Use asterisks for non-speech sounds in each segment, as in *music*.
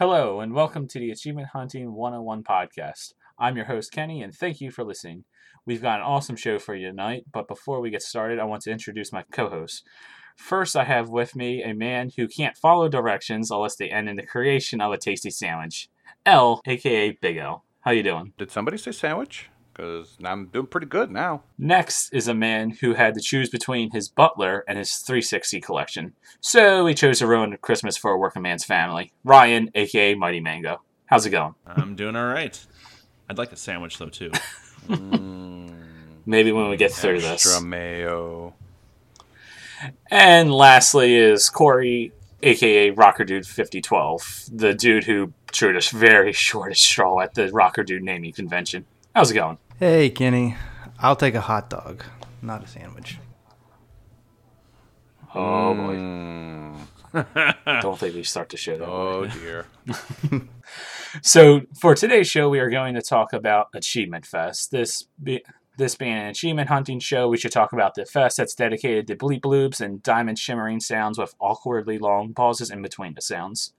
Hello, and welcome to the Achievement Hunting 101 podcast. I'm your host, Kenny, and thank you for listening. We've got an awesome show for you tonight, but before we get started, I want to introduce my co host. First, I have with me a man who can't follow directions unless they end in the creation of a tasty sandwich. L, aka Big L. How you doing? Did somebody say sandwich? Because I'm doing pretty good now. Next is a man who had to choose between his butler and his 360 collection. So he chose to ruin Christmas for a working man's family. Ryan, aka Mighty Mango. How's it going? I'm doing all right. I'd like a sandwich though too. Mm. *laughs* Maybe when we get through Extra this. mayo. And lastly is Corey, aka Rocker Dude 5012, the dude who drew the very *laughs* shortest straw at the Rocker Dude naming convention. How's it going? Hey, Kenny. I'll take a hot dog, not a sandwich. Oh boy. Mm, *laughs* Don't think we start to show that way. oh dear. *laughs* So for today's show, we are going to talk about Achievement Fest. This be, this being an achievement hunting show, we should talk about the fest that's dedicated to bleep bloops and diamond shimmering sounds with awkwardly long pauses in between the sounds.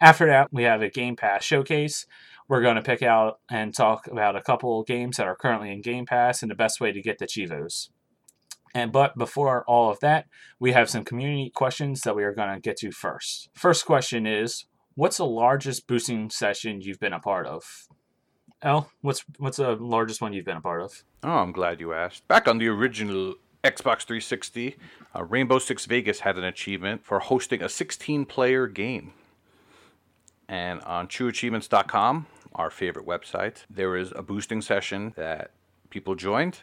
After that, we have a Game Pass showcase. We're going to pick out and talk about a couple games that are currently in Game Pass and the best way to get the Chivos. And but before all of that, we have some community questions that we are going to get to first. First question is, what's the largest boosting session you've been a part of? L, what's what's the largest one you've been a part of? Oh, I'm glad you asked. Back on the original Xbox 360, uh, Rainbow Six Vegas had an achievement for hosting a 16 player game. And on trueachievements.com, our favorite website, There was a boosting session that people joined.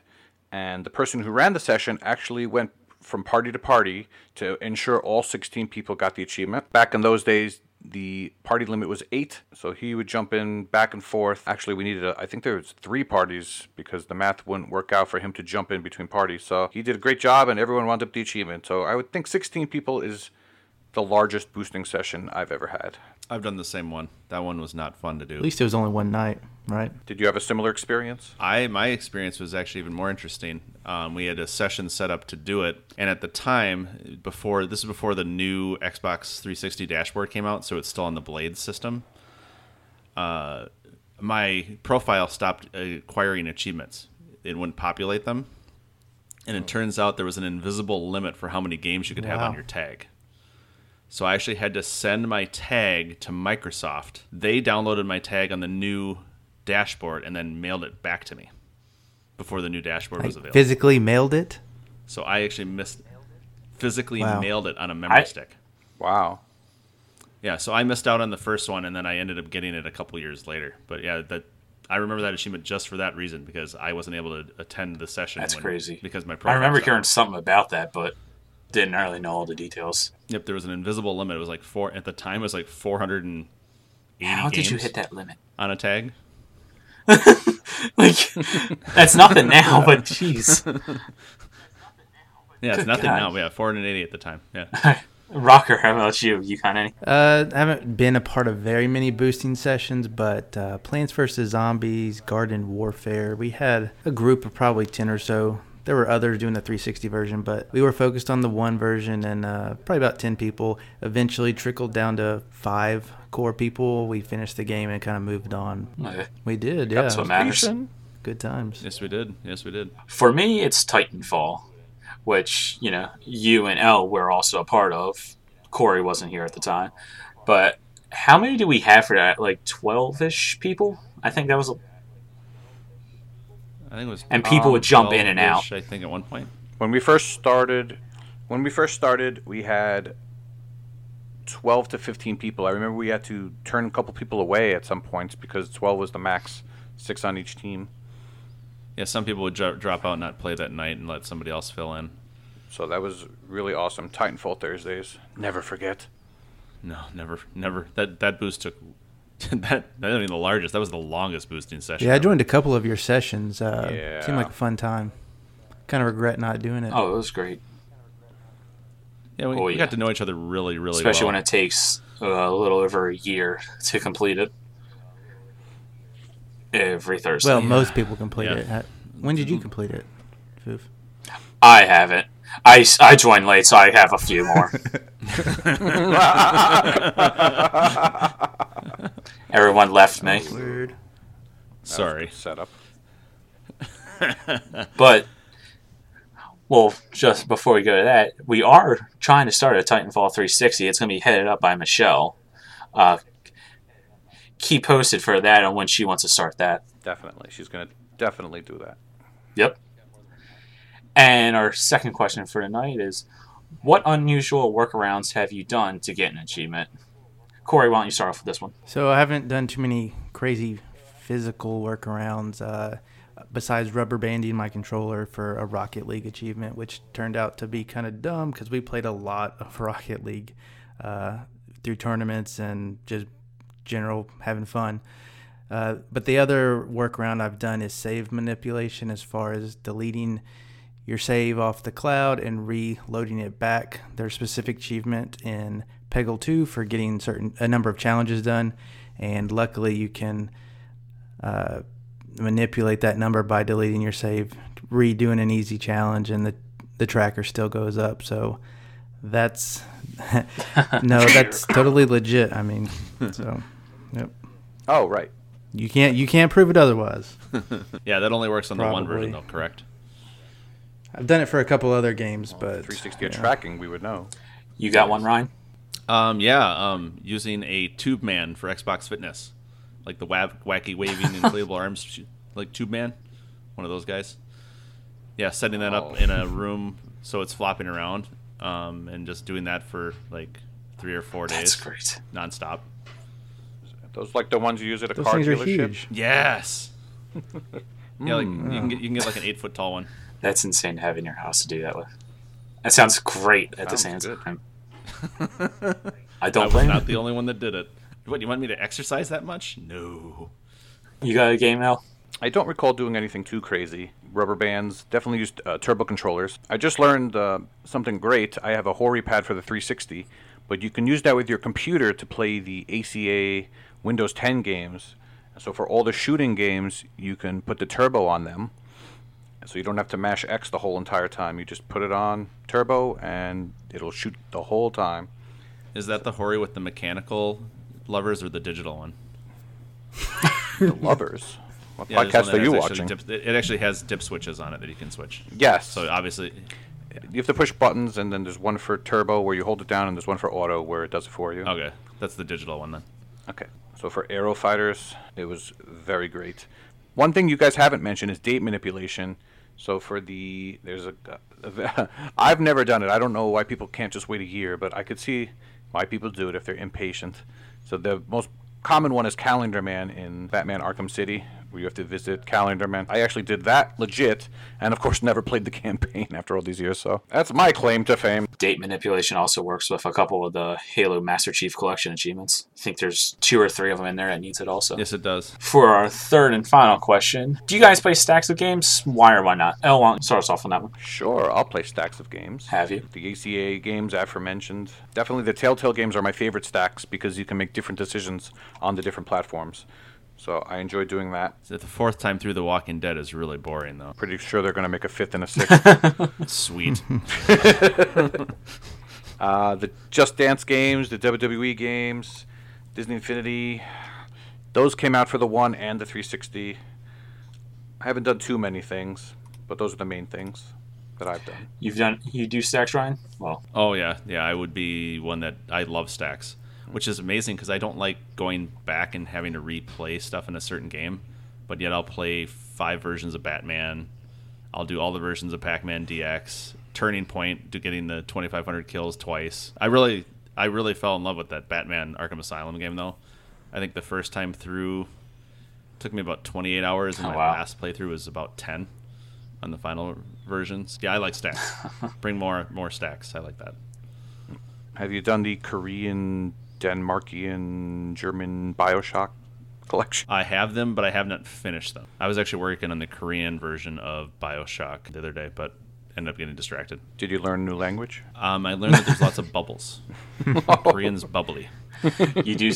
And the person who ran the session actually went from party to party to ensure all 16 people got the achievement. Back in those days, the party limit was eight, so he would jump in back and forth. Actually, we needed, a, I think there was three parties because the math wouldn't work out for him to jump in between parties. So he did a great job, and everyone wound up the achievement. So I would think 16 people is the largest boosting session I've ever had. I've done the same one. That one was not fun to do. At least it was only one night, right? Did you have a similar experience? I my experience was actually even more interesting. Um, we had a session set up to do it, and at the time, before this is before the new Xbox 360 dashboard came out, so it's still on the Blade system. Uh, my profile stopped acquiring achievements; it wouldn't populate them, and it turns out there was an invisible limit for how many games you could have on your tag. So I actually had to send my tag to Microsoft. They downloaded my tag on the new dashboard and then mailed it back to me before the new dashboard was available. physically mailed it. so I actually missed physically Wow. mailed it on a memory I- stick. Wow. Yeah, so I missed out on the first one and then I ended up getting it a couple years later. But yeah, that I remember that achievement just for that reason because I wasn't able to attend the session. That's when- crazy. Because my I remember stopped. hearing something about that, but didn't really know all the details. Yep, there was an invisible limit. It was like four at the time. It was like 480 How did you hit that limit? on a tag. *laughs* Like that's nothing now, but *laughs* jeez. Yeah, it's Good nothing God. now. but Yeah, 480 at the time. Yeah. *laughs* Rocker, how about you? You got any? Uh, I haven't been a part of very many boosting sessions, but uh, Plants vs. Zombies, Garden Warfare, we had a group of probably 10 or so. There were others doing the 360 version, but we were focused on the one version and uh, probably about 10 people. Eventually trickled down to five core people. We finished the game and kind of moved on. Okay. We did, yeah. That's what matters. Good times. Yes, we did. Yes, we did. For me, it's Titanfall, which you know you and L were also a part of. Corey wasn't here at the time, but how many do we have for that? Like twelve-ish people. I think that was. I think it was. And people would jump in and out. I think at one point. When we first started, when we first started, we had 12 to 15 people. I remember we had to turn a couple people away at some points because 12 was the max, six on each team. Yeah, some people would dro- drop out and not play that night and let somebody else fill in. So that was really awesome. Titanfall Thursdays. Never forget. No, never, never. That that boost took. *laughs* that that wasn't even the largest. That was the longest boosting session. Yeah, I ever. joined a couple of your sessions. Uh, Yeah. Seemed like a fun time. Kind of regret not doing it. Oh, it was great, Yeah, we, Oh, we yeah. got to know each other really, really well. especially well. when it takes uh, a little over a year *laughs* to complete it. Every Thursday. well, most people complete Yeah. it. When did you complete it, Foof? I haven't. I, I joined late, so I have a few more. *laughs* Everyone left me. Weird. Sorry. Setup. *laughs* But, well, just before we go to that, we are trying to start a Titanfall 360. It's going to be headed up by Michelle. Uh, keep posted for that on when she wants to start that. Definitely. She's going to definitely do that. Yep. And our second question for tonight is what unusual workarounds have you done to get an achievement? Corey, why don't you start off with this one? So I haven't done too many crazy physical workarounds uh, besides rubber banding my controller for a Rocket League achievement, which turned out to be kind of dumb because we played a lot of *laughs* Rocket League uh, through tournaments and just general having fun. Uh, but the other workaround I've done is save manipulation as far as deleting your save off the cloud and reloading it back. There's specific achievement in Peggle 2 for getting certain a number of challenges done, and luckily you can uh, manipulate that number by deleting your save, redoing an easy challenge, and the the tracker still goes up. So that's *laughs* no, that's totally legit. I mean, *laughs* so yep. Oh, right. You can't you can't prove it otherwise. *laughs* Yeah, that only works on the one version, though, correct? I've done it for a couple other games, but 360 yeah. tracking, we would know. You got one, Ryan? Um, yeah, um, using a Tube Man for Xbox Fitness, like the wav- wacky waving inflatable *laughs* arms, like Tube Man, one of those guys. Yeah, setting that Oh. up in a room so it's flopping around, um, and just doing that for like three or four That's days great. nonstop. Those like the ones you use at a Those car things are dealership. huge. Yes. *laughs* yeah, like you can get you can get like an eight foot tall one. That's insane to have in your house to do that with. That sounds great at the same time. I *laughs* I don't was blame not the only one that did it. What do you want me to exercise that much? No. You got a game now? I don't recall doing anything too crazy. Rubber bands, definitely used uh, turbo controllers. I just learned uh, something great. I have a Hori pad for the 360, but you can use that with your computer to play the ACA Windows 10 games. So for all the shooting games, you can put the turbo on them. So you don't have to mash X the whole entire time. You just put it on turbo and it'll shoot the whole time. Is that the Hori with the mechanical levers or the digital one? *laughs* The lovers. What Yeah, podcast are you watching? dip- it it actually has dip switches on it that you can switch. Yes. So obviously, you have to push buttons, and then there's one for turbo where you hold it down, and there's one for auto where it does it for you. okay, that's the digital one then. Okay. So for aero fighters, it was very great. One thing you guys haven't mentioned is date manipulation. So for the there's a, a *laughs* I've never done it. I don't know why people can't just wait a year, but I could see why people do it if they're impatient. So the most common one is Calendar Man in Batman Arkham City, where you have to visit Calendar Man. I actually did that legit, and of course never played the *laughs* campaign after all these years. So that's my claim to fame. Date manipulation also works with a couple of the Halo Master Chief Collection achievements. I think there's two or three of them in there that needs it also. Yes, it does. For our third and final question, do you guys play stacks of games? Why or why not? Oh, L, why don't start us off on that one? Sure, I'll play stacks of games. Have you? The ACA games aforementioned. Definitely the Telltale games are my favorite stacks because you can make different decisions on the different platforms. So I enjoy doing that. So the fourth time through The Walking Dead is really boring though. Pretty sure they're going to make a fifth and a sixth. *laughs* Sweet. *laughs* *laughs* uh, the Just Dance games, the WWE games, Disney Infinity, those came out for the One and the 360. I haven't done too many things, but those are the main things that I've done. You've done you do stacks, Ryan? Well, oh yeah, yeah. I would be one that I love stacks, Mm-hmm. which is amazing because I don't like going back and having to replay stuff in a certain game, but yet I'll play five versions of Batman. I'll do all the versions of Pac-Man DX, Turning Point, to getting the 2,500 kills twice. I really, I really fell in love with that Batman Arkham Asylum game though. I think the first time through took me about 28 hours, and Oh, my wow. last playthrough was about 10 on the final versions. Yeah, I like stacks. *laughs* Bring more, more stacks. I like that. Have you done the Korean, Denmarkian, German Bioshock collection? I have them, but I have not finished them. I was actually working on the Korean version of Bioshock the other day, but ended up getting distracted. Did you learn a new language? Um, I learned that there's lots of *laughs* bubbles. Korean's bubbly. *laughs* you do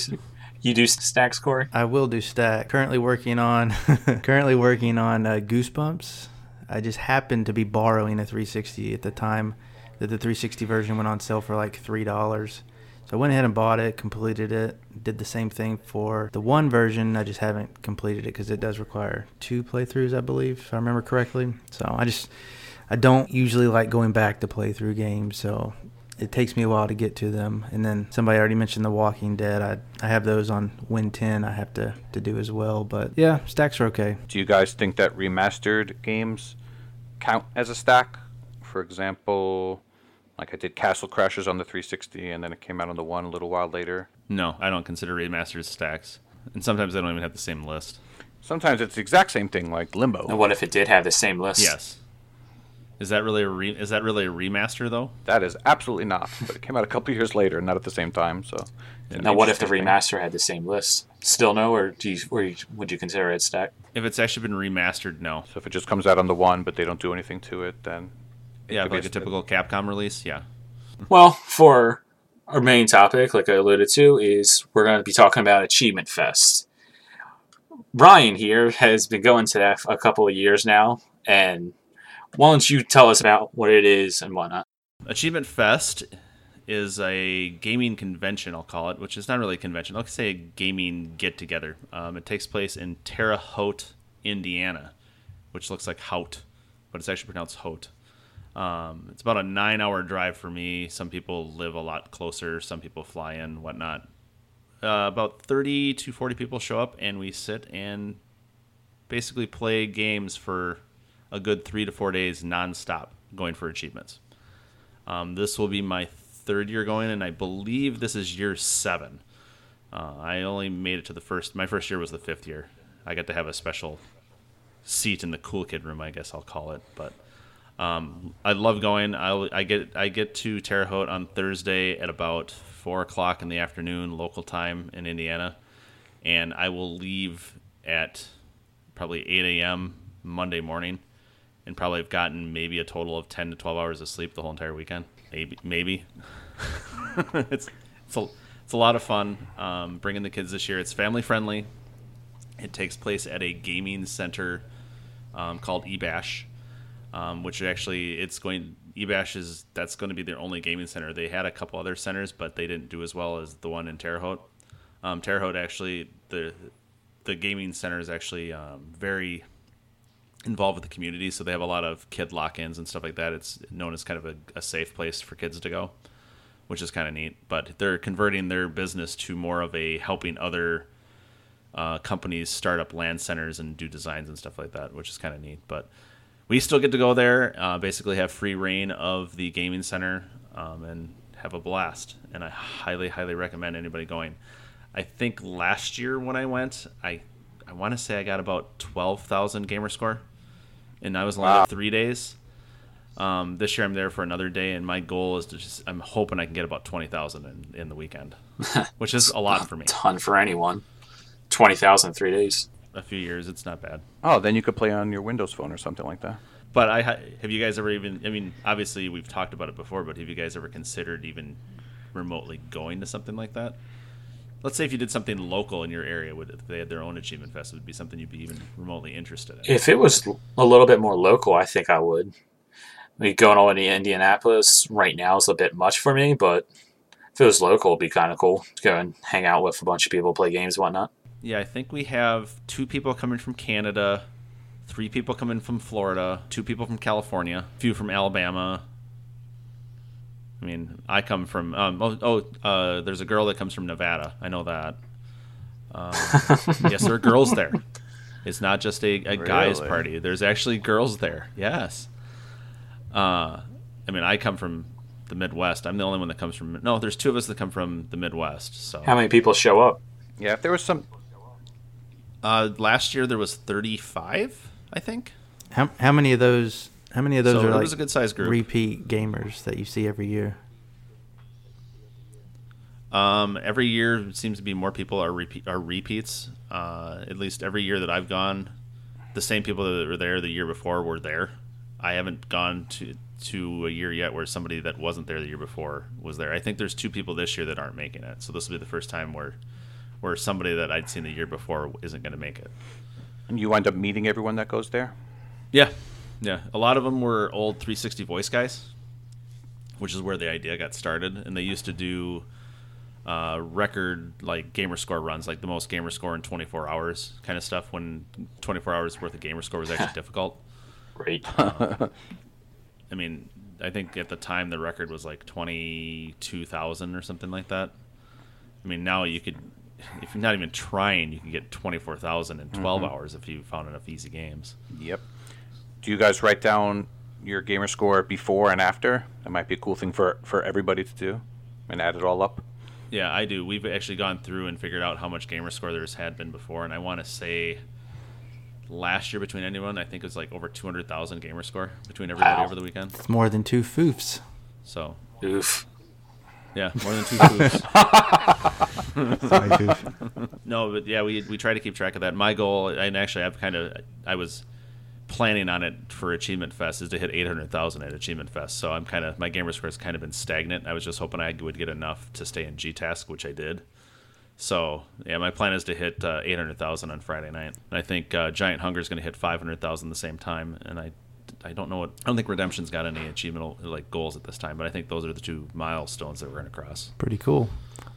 you do stacks, Corey? I will do stack. Currently working on *laughs* currently working on uh, Goosebumps. I just happened to be borrowing a 360 at the time, that the 360 version went on sale for like three dollars. So I went ahead and bought it, completed it, did the same thing for the one version. I just haven't completed it because it does require two playthroughs, I believe, if I remember correctly. So I just I don't usually like going back to play through games, so it takes me a while to get to them. And then somebody already mentioned The Walking Dead. I I have those on Win 10. I have to to do as well. But yeah, stacks are okay. Do you guys think that remastered games count as a stack? For example, like I did Castle Crashers on the 360, and then it came out on the one a little while later. No, I don't consider remastered stacks, and sometimes they don't even have the same list. Sometimes it's the exact same thing, like Limbo. And what if it did have the same list? Yes. Is that really a re- is that really a remaster though? That is absolutely not. *laughs* But it came out a couple years later, not at the same time. So. Now, what if the interesting thing. remaster had the same list? Still no, or do you, or you, would you consider it stack? If it's actually been remastered, no. So if it just comes out on the one, but they don't do anything to it, then Yeah, could like a st- typical Capcom release. Yeah. Well, for our main topic, like I alluded to, is we're going to be talking about Achievement Fest. Ryan here has been going to that a couple of years now, and why don't you tell us about what it is and whatnot? Achievement Fest is a gaming convention, I'll call it, which is not really a convention. I'll say a gaming get together. Um, it takes place in Terre Haute, Indiana, which looks like Haute, but it's actually pronounced Haute. Um, it's about a nine hour drive for me. Some people live a lot closer, some people fly in, whatnot. Uh, about 30 to 40 people show up, and we sit and basically play games for a good three to four days nonstop, going for achievements. Um, this will be my third year going, and I believe this is year seven. Uh, I only made it to the first. My first year was the fifth year. I got to have a special seat in the cool kid room, I guess I'll call it. But um, I love going. I, I get I get to Terre Haute on Thursday at about four o'clock in the afternoon, local time in Indiana, and I will leave at probably eight a.m. Monday morning, and probably have gotten maybe a total of ten to twelve hours of sleep the whole entire weekend. Maybe maybe. *laughs* it's it's a it's a lot of fun. Um, bringing the kids this year. It's family friendly. It takes place at a gaming center um, called eBash, um, which actually it's going. eBash is that's going to be their only gaming center. They had a couple other centers, but they didn't do as well as the one in Terre Haute. Um, Terre Haute actually the the gaming center is actually um, very involved with the community, so they have a lot of kid lock-ins and stuff like that. It's known as kind of a, a safe place for kids to go, which is kind of neat. But they're converting their business to more of a helping other uh, companies start up LAN centers and do designs and stuff like that, which is kind of neat. But we still get to go there, uh, basically have free reign of the gaming center, um, and have a blast. And I highly, highly recommend anybody going. I think last year when I went, I I want to say I got about twelve thousand gamer score, and I was only Wow. three days. Um, this year I'm there for another day, and my goal is to just I'm hoping I can get about twenty thousand in, in the weekend, *laughs* which is a lot for me. Ton for anyone. 20,000 in three days. A few years, it's not bad. oh, then you could play on your Windows phone or something like that. But I ha- have you guys ever even? I mean, obviously we've talked about it before, but have you guys ever considered even remotely going to something like that? Let's say if you did something local in your area, would if they had their own achievement fest, it would be something you'd be even remotely interested in. If it was a little bit more local, I think I would. I mean, going all into Indianapolis right now is a bit much for me, but if it was local, it'd be kind of cool to go and hang out with a bunch of people, play games, and whatnot. Yeah, I think we have two people coming from Canada, three people coming from Florida, two people from California, a few from Alabama. I mean, I come from. Um, oh, oh uh, there's a girl that comes from Nevada. I know that. Um, *laughs* yes, there are girls there. It's not just a, a guys' party. There's actually girls there. Yes. Uh, I mean, I come from the Midwest. I'm the only one that comes from. No, there's two of us that come from the Midwest. So How many people show up? Yeah, if there was some, Uh, last year there was 35, I think. How how many of those? How many of those So are like a good sized group. repeat gamers that you see every year? Um, every year it seems to be more people are repeat are repeats. Uh, at least every year that I've gone, the same people that were there the year before were there. I haven't gone to to a year yet where somebody that wasn't there the year before was there. I think there's two people this year that aren't making it. So this will be the first time where where somebody that I'd seen the year before isn't going to make it. and you wind up meeting everyone that goes there. Yeah, yeah. A lot of them were old 360 voice guys, which is where the idea got started. And they used to do uh, record like gamer score runs, like the most gamer score in 24 hours kind of stuff. When 24 hours worth of gamer score was actually *laughs* difficult. Great. *laughs* I mean, I think at the time the record was like 22,000 or something like that. I mean, now you could, if you're not even trying, you can get 24,000 in 12 mm-hmm. hours if you found enough easy games. Yep. Do you guys write down your gamer score before and after? That might be a cool thing for for everybody to do, and add it all up. Yeah, I do. We've actually gone through and figured out how much gamer score there's had been before, and I want to say last year between anyone, I think it was like over 200,000 gamer score between everybody Wow. over the weekend. It's more than two foofs. So, Oof. yeah, more than two foods. *laughs* *laughs* No, but yeah, we we try to keep track of that. My goal, and actually, I've kind of I was planning on it for Achievement Fest is to hit 800,000 at Achievement Fest. So I'm kind of my gamer score has kind of been stagnant. I was just hoping I would get enough to stay in G Task, which I did. So yeah, my plan is to hit uh, 800,000 on Friday night. And I think uh, Giant Hunger is going to hit 500,000 the same time, and I. I don't know what. I don't think Redemption's got any achievement like goals at this time, but I think those are the two milestones that we're going to cross. Pretty cool.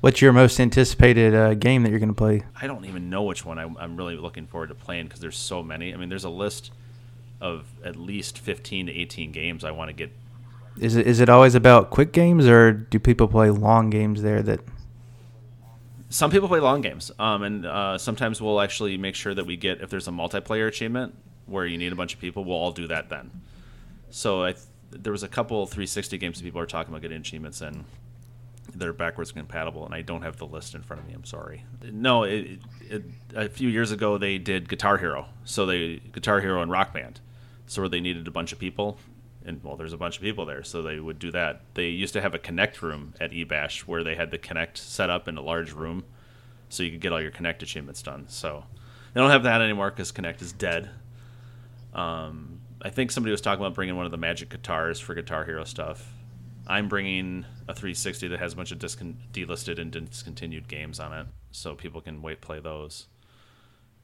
What's your most anticipated uh, game that you're going to play? I don't even know which one I, I'm really looking forward to playing because there's so many. I mean, there's a list of at least 15 to 18 games I want to get. Is it is it always about quick games or do people play long games there that Some people play long games, um, and uh, sometimes we'll actually make sure that we get if there's a multiplayer achievement where you need a bunch of people, we'll all do that then. So I th- there was a couple 360 games that people are talking about getting achievements in. They're backwards compatible, and I don't have the list in front of me. I'm sorry. No, it, it, a few years ago they did Guitar Hero, so they Guitar Hero and Rock Band, so where they needed a bunch of people, and well, there's a bunch of people there, so they would do that. They used to have a Kinect room at eBash where they had the Kinect set up in a large room, so you could get all your Kinect achievements done. So they don't have that anymore because Kinect is dead. Um, I think somebody was talking about bringing one of the magic guitars for Guitar Hero stuff. I'm bringing a 360 that has a bunch of discon- delisted and discontinued games on it, so people can wait play those.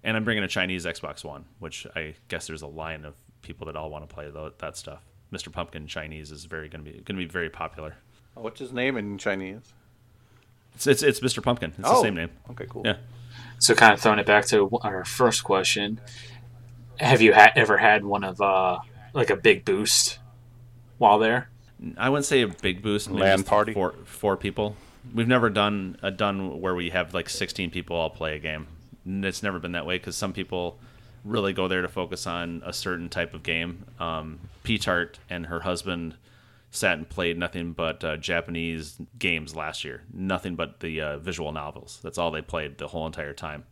And I'm bringing a Chinese Xbox One, which I guess there's a line of people that all want to play tho- that stuff. Mr. Pumpkin Chinese is very going to be going to be very popular. What's his name in Chinese? It's it's, it's Mr. Pumpkin. It's Oh. the same name. Okay, cool. Yeah. So, kind of throwing it back to our first question: Have you ha- ever had one of uh, like a big boost while there? I wouldn't say a big boost. maybe LAN party? Four four people. We've never done a done where we have like 16 people all play a game. It's never been that way because some people really go there to focus on a certain type of game. Um, P-Tart and her husband sat and played nothing but uh, Japanese games last year. Nothing but the uh, visual novels. That's all they played the whole entire time.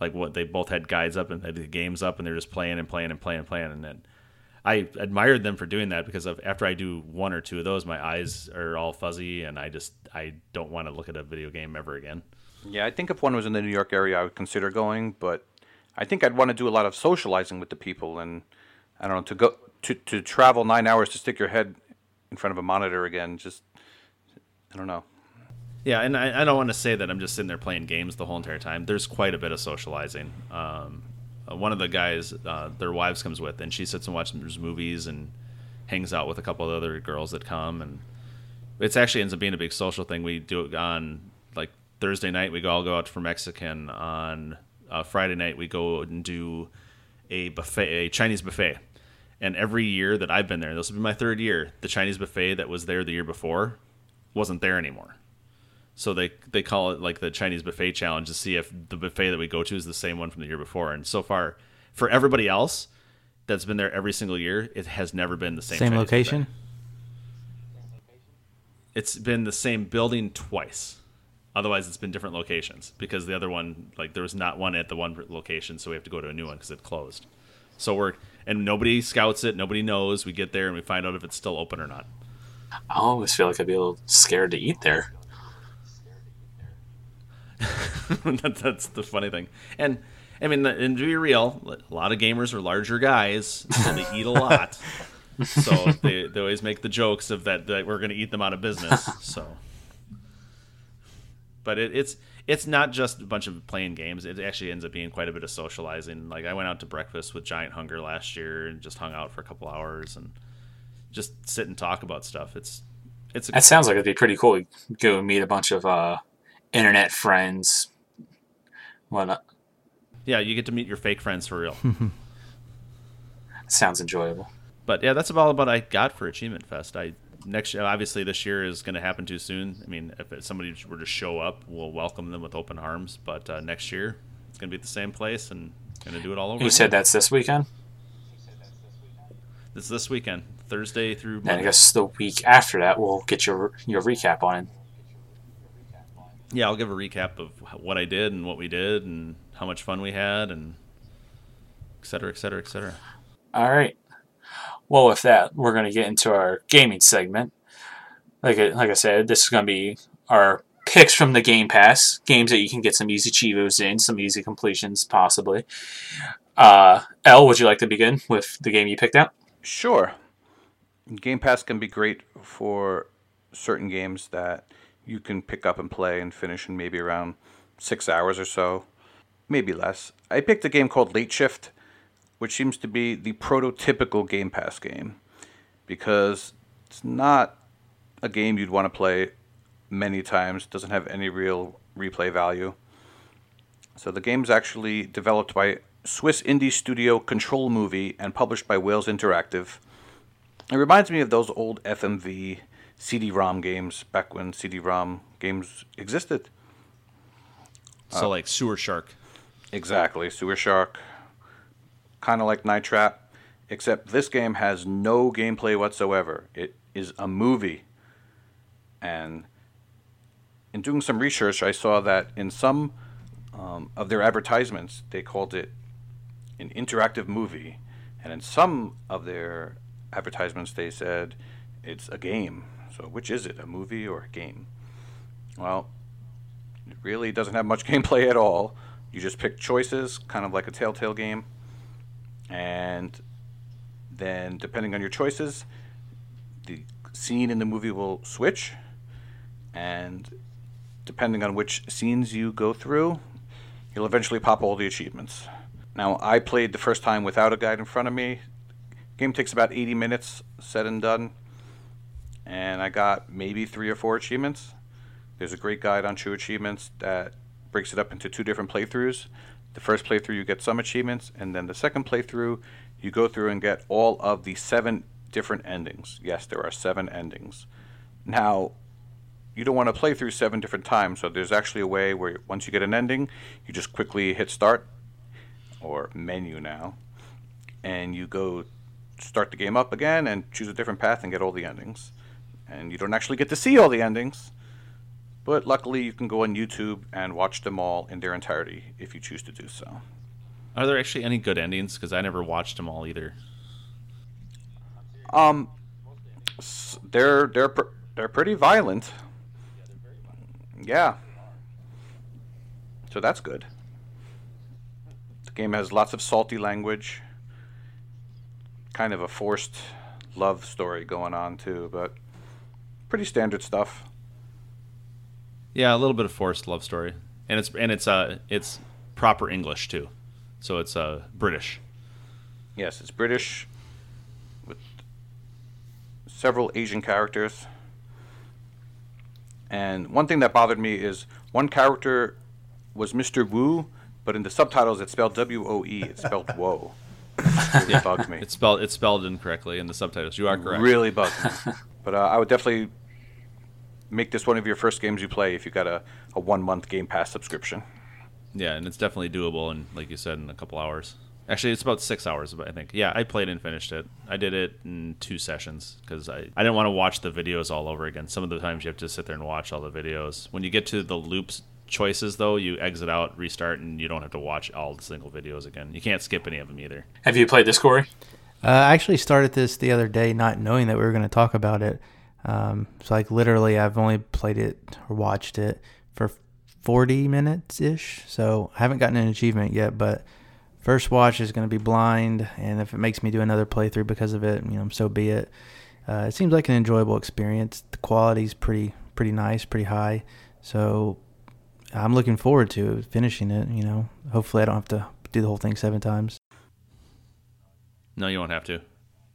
Like what they both had guides up and had the games up, and they're just playing and playing and playing and playing. And then I admired them for doing that because of, after I do one or two of those, my eyes are all fuzzy, and I just I don't want to look at a video game ever again. Yeah, I think if one was in the New York area, I would consider going, but I think I'd want to do a lot of socializing with the people, and I don't know to go to to travel nine hours to stick your head in front of a monitor again. Just I don't know. Yeah, and I, I don't want to say that I'm just sitting there playing games the whole entire time. There's quite a bit of socializing. Um, uh, one of the guys, uh, their wives comes with, and she sits and watches movies and hangs out with a couple of other girls that come, and it's actually ends up being a big social thing. We do it on like Thursday night. We all go out for Mexican. On uh, Friday night, we go and do a buffet, a Chinese buffet. And every year that I've been there, this will be my third year. The Chinese buffet that was there the year before wasn't there anymore. So they they call it like the Chinese buffet challenge to see if the buffet that we go to is the same one from the year before. And so far, for everybody else that's been there every single year, it has never been the same same Chinese location? buffet. It's been the same building twice. Otherwise, it's been different locations because the other one, like, there was not one at the one location, so we have to go to a new one because it closed. So we're and nobody scouts it, nobody knows. We get there and we find out if it's still open or not. I always feel like I'd be a little scared to eat there. *laughs* that, that's the funny thing. And I mean, and to be real, a lot of gamers are larger guys, so they eat a lot. *laughs* so they, they always make the jokes of that, that we're going to eat them out of business. *laughs* So, but it, it's it's not just a bunch of playing games. It actually ends up being quite a bit of socializing. Like I went out to breakfast with Giant Hunger last year and just hung out for a couple hours and just sit and talk about stuff. It's it's a, That sounds like it'd be pretty cool. To go meet a bunch of uh, internet friends. Whatnot. yeah, you get to meet your fake friends for real. *laughs* Sounds enjoyable. but yeah, that's about what I got for Achievement Fest. I next year, obviously, this year is going to happen too soon. I mean, if somebody were to show up, we'll welcome them with open arms. But uh, next year, it's going to be at the same place and going to do it all over. You again. said that's this weekend? This is this weekend, Thursday through And I guess the week after that, we'll get your your recap on it. Yeah, I'll give a recap of what I did and what we did and how much fun we had and et cetera, et cetera, et cetera. All right. Well, with that, we're going to get into our gaming segment. Like I, like I said, this is going to be our picks from the Game Pass, games that you can get some easy chivos in, some easy completions possibly. Uh, L, would you like to begin with the game you picked out? Sure. Game Pass can be great for certain games that you can pick up and play and finish in maybe around six hours or so, maybe less. I picked a game called Late Shift, which seems to be the prototypical Game Pass game because it's not a game you'd want to play many times, doesn't have any real replay value. So the game's actually developed by Swiss indie studio CtrlMovie and published by Wales Interactive. It reminds me of those old FMV CD-ROM games back when CD-ROM games existed. So like Sewer Shark. Exactly, Sewer Shark. Kind of like Night Trap, except this game has no gameplay whatsoever. It is a movie. And in doing some research, I saw that in some um, of their advertisements, they called it an interactive movie. And in some of their advertisements, they said it's a game. So, which is it, a movie or a game? Well, it really doesn't have much *laughs* gameplay at all. You just pick choices, kind of like a Telltale game. And then, depending on your choices, the scene in the movie will switch. And depending on which scenes you go through, you'll eventually pop all the achievements. Now, I played the first time without a guide in front of me. Game takes about 80 minutes, said and done. And I got maybe three or four achievements. There's a great guide on True Achievements that breaks it up into two different playthroughs. The first playthrough, you get some achievements, and then the second playthrough, you go through and get all of the seven different endings. Yes, there are seven endings. Now, you don't want to play through seven different times, so there's actually a way where once you get an ending, you just quickly hit start or menu now, and you go start the game up again and choose a different path and get all the endings. And you don't actually get to see all the endings, but luckily you can go on YouTube and watch them all in their entirety if you choose to do so. Are there actually any good endings? Because I never watched them all either. Um, they're they're pr- they're pretty violent. Yeah. So that's good. The game has lots of salty language. Kind of a forced love story going on too, but pretty standard stuff. Yeah, a little bit of forced love story, and it's and it's uh it's proper English too, so it's uh British. Yes, it's British with several Asian characters. And one thing that bothered me is one character was Mr. Wu, but in the subtitles it's spelled W O E. It's spelled *laughs* Whoa. Really bugged me. It's spelled it's spelled incorrectly in the subtitles. You are correct. Really bugged me. *laughs* But uh, I would definitely make this one of your first games you play if you got a, a one month Game Pass subscription. Yeah, and it's definitely doable, and like you said, in a couple hours. Actually, it's about six hours, I think. Yeah, I played and finished it. I did it in two sessions because I, I didn't want to watch the videos all over again. Some of the times you have to sit there and watch all the videos. When you get to the loops choices, though, you exit out, restart, and you don't have to watch all the single videos again. You can't skip any of them either. Have you played this, Corey? Uh, I actually started this the other day, not knowing that we were going to talk about it. Um, so, like, literally, I've only played it or watched it for 40 minutes ish. So, I haven't gotten an achievement yet, but first watch is going to be blind. And if it makes me do another playthrough because of it, you know, so be it. Uh, it seems like an enjoyable experience. The quality's pretty, pretty nice, pretty high. So, I'm looking forward to finishing it. You know, hopefully, I don't have to do the whole thing seven times. No, you won't have to.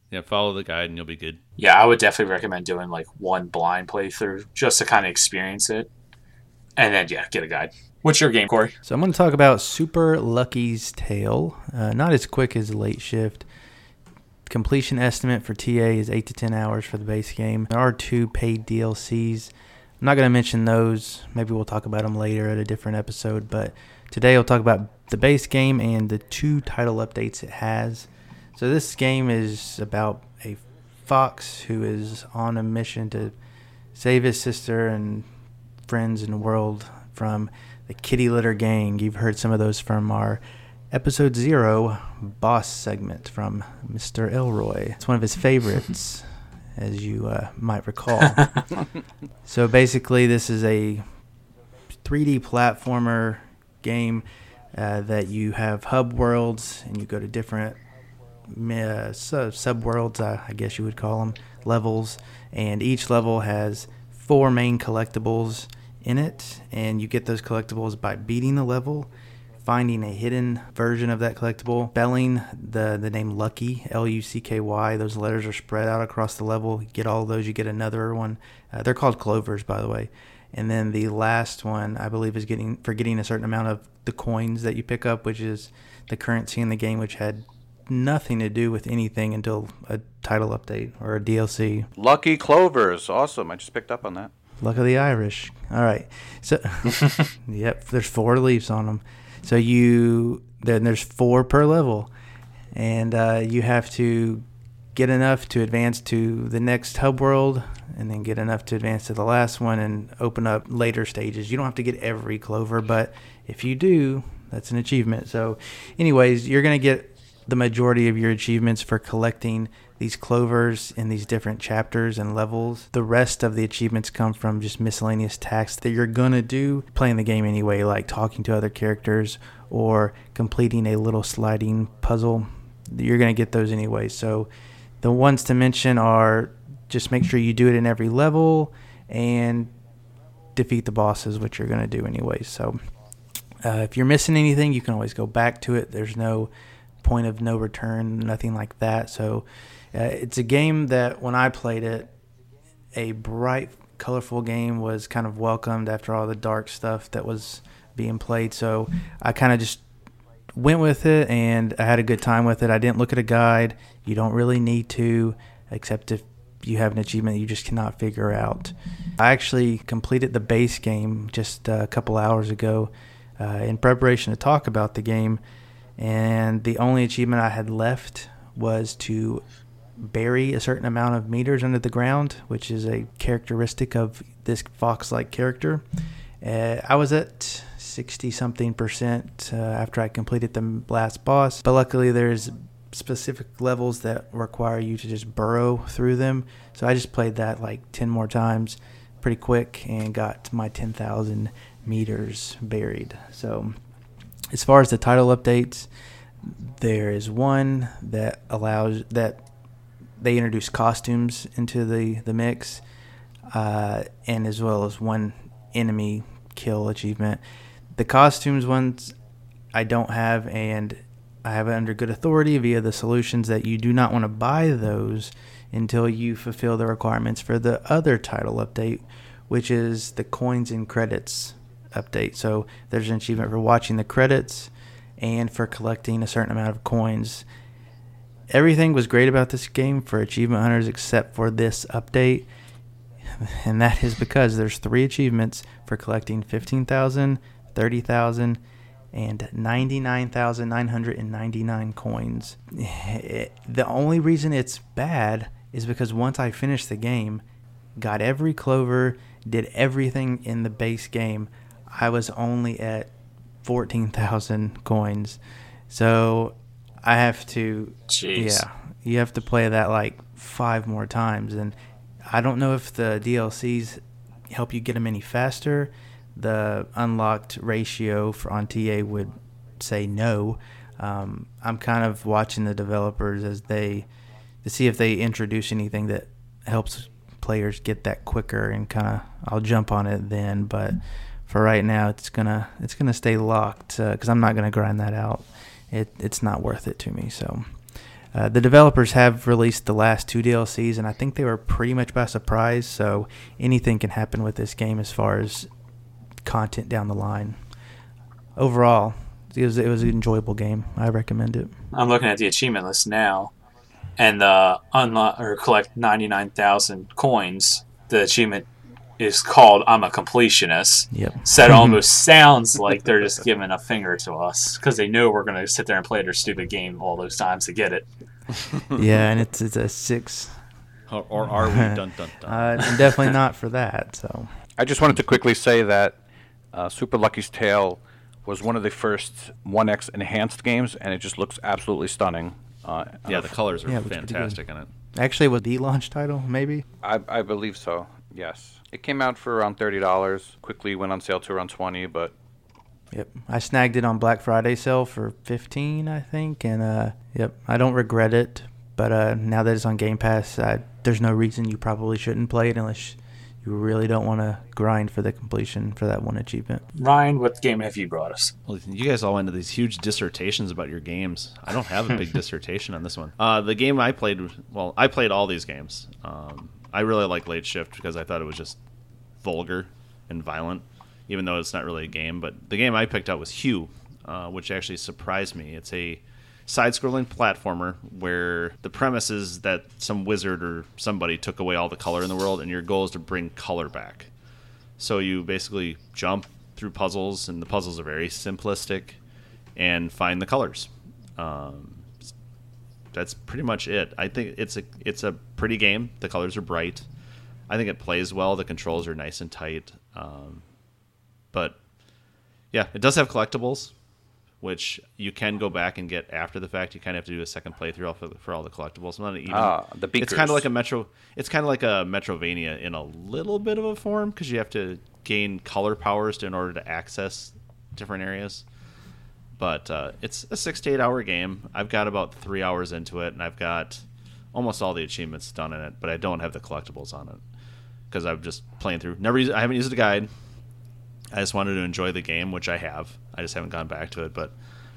Yeah, follow the guide and you'll be good. Yeah, I would definitely recommend doing like one blind playthrough just to kind of experience it, and then yeah, get a guide. What's your game, Corey? So I'm going to talk about Super Lucky's Tale. Uh, not as quick as Late Shift. Completion estimate for TA is 8 to 10 hours for the base game. There are two paid DLCs. I'm not going to mention those. Maybe we'll talk about them later at a different episode. But today I'll talk about the base game and the two title updates it has. So this game is about fox who is on a mission to save his sister and friends in the world from the kitty litter gang. You've heard some of those from our episode zero boss segment from Mr. Elroy. It's one of his favorites, *laughs* as you uh, might recall. *laughs* so basically, this is a 3D platformer game uh, that you have hub worlds and you go to different uh, sub worlds, uh, I guess you would call them, levels, and each level has four main collectibles in it, and you get those collectibles by beating the level, finding a hidden version of that collectible, spelling the the name Lucky L U C K Y. Those letters are spread out across the level. You get all those, you get another one. Uh, they're called clovers, by the way. And then the last one, I believe, is getting for getting a certain amount of the coins that you pick up, which is the currency in the game, which had nothing to do with anything until a title update or a DLC. Lucky clovers, awesome! I just picked up on that. Luck of the Irish. All right. So, *laughs* yep, there's four leaves on them. So you then there's four per level, and uh, you have to get enough to advance to the next hub world, and then get enough to advance to the last one and open up later stages. You don't have to get every clover, but if you do, that's an achievement. So, anyways, you're gonna get the majority of your achievements for collecting these clovers in these different chapters and levels. The rest of the achievements come from just miscellaneous tasks that you're gonna do playing the game anyway, like talking to other characters or completing a little sliding puzzle. You're gonna get those anyway. So the ones to mention are just make sure you do it in every level and defeat the bosses, which you're gonna do anyway. So uh, if you're missing anything, you can always go back to it. There's no point of no return, nothing like that. So uh, it's a game that when I played it, a bright, colorful game was kind of welcomed after all the dark stuff that was being played. So I kind of just went with it and I had a good time with it. I didn't look at a guide. You don't really need to, except if you have an achievement you just cannot figure out. I actually completed the base game just a couple hours ago uh, in preparation to talk about the game, and the only achievement I had left was to bury a certain amount of meters under the ground, which is a characteristic of this fox-like character. Uh, I was at 60 something percent uh, after I completed the last boss, but luckily there's specific levels that require you to just burrow through them. So I just played that like 10 more times pretty quick and got my 10,000 meters buried. So as far as the title updates, there is one that allows that they introduce costumes into the the mix, uh, and as well as one enemy kill achievement. The costumes ones I don't have, and I have it under good authority via the solutions that you do not want to buy those until you fulfill the requirements for the other title update, which is the coins and credits update. So there's an achievement for watching the credits and for collecting a certain amount of coins everything was great about this game for achievement hunters except for this update *laughs* and that is because there's three achievements for collecting 15,000, 30,000 and 99,999 coins. *sighs* The only reason it's bad is because once I finished the game, got every clover, did everything in the base game, I was only at 14,000 coins. So I have to. Jeez. Yeah, you have to play that like five more times, and I don't know if the DLCs help you get them any faster. The unlocked ratio for on TA would say no. Um, I'm kind of watching the developers as they to see if they introduce anything that helps players get that quicker, and kind of I'll jump on it then. But for right now, it's gonna it's gonna stay locked because uh, I'm not gonna grind that out it, it's not worth it to me. So, Uh, the developers have released the last two DLCs, and I think they were pretty much by surprise. So anything can happen with this game as far as content down the line. Overall, it was it was an enjoyable game. I recommend it. I'm looking at the achievement list now, and the unlock or collect 99,000 coins. The achievement is called "I'm a completionist." Yep. So it almost sounds like they're just giving a finger to us because they know we're gonna sit there and play their stupid game all those times to get it. *laughs* yeah, and it's it's a six. Or, or are we *laughs* dun dun dun? Uh, and definitely not for that. So I just wanted to quickly say that uh, Super Lucky's Tale was one of the first 1X enhanced games, and it just looks absolutely stunning. Uh, yeah, the colors are Yeah, it looks pretty fantastic in it. actually, with the launch title, maybe. I, I believe so. Yes, it came out for around thirty dollars. Quickly went on sale to around twenty, but Yep, I snagged it on Black Friday sale for fifteen, I think, and uh, yep, I don't regret it. But uh, now that it's on Game Pass, I, there's no reason you probably shouldn't play it unless you really don't want to grind for the completion for that one achievement. Ryan, what game have you brought us? Well, you guys all went into these huge dissertations about your games. I don't have a big *laughs* dissertation on this one. Uh, the game I played, well, I played all these games. Um, I really like Late Shift because I thought it was just vulgar and violent, even though it's not really a game. But the game I picked out was Hue, uh, which actually surprised me. It's a side-scrolling platformer where the premise is that some wizard or somebody took away all the color in the world, and your goal is to bring color back. So you basically jump through puzzles, and the puzzles are very simplistic, and find the colors. Um, that's pretty much it. I think it's a it's a pretty game. The colors are bright. I think it plays well. The controls are nice and tight. Um, but yeah, it does have collectibles, which you can go back and get after the fact. You kind of have to do a second playthrough for, for all the collectibles. Not even. Ah, the beakers. It's kind of like a Metro. It's kind of like a Metroidvania in a little bit of a form because you have to gain color powers to, in order to access different areas. But uh, it's a six to eight hour game. I've got about three hours into it, and I've got almost all the achievements done in it. But I don't have the collectibles on it because I'm just playing through. Never, used, I haven't used a guide. I just wanted to enjoy the game, which I have. I just haven't gone back to it. But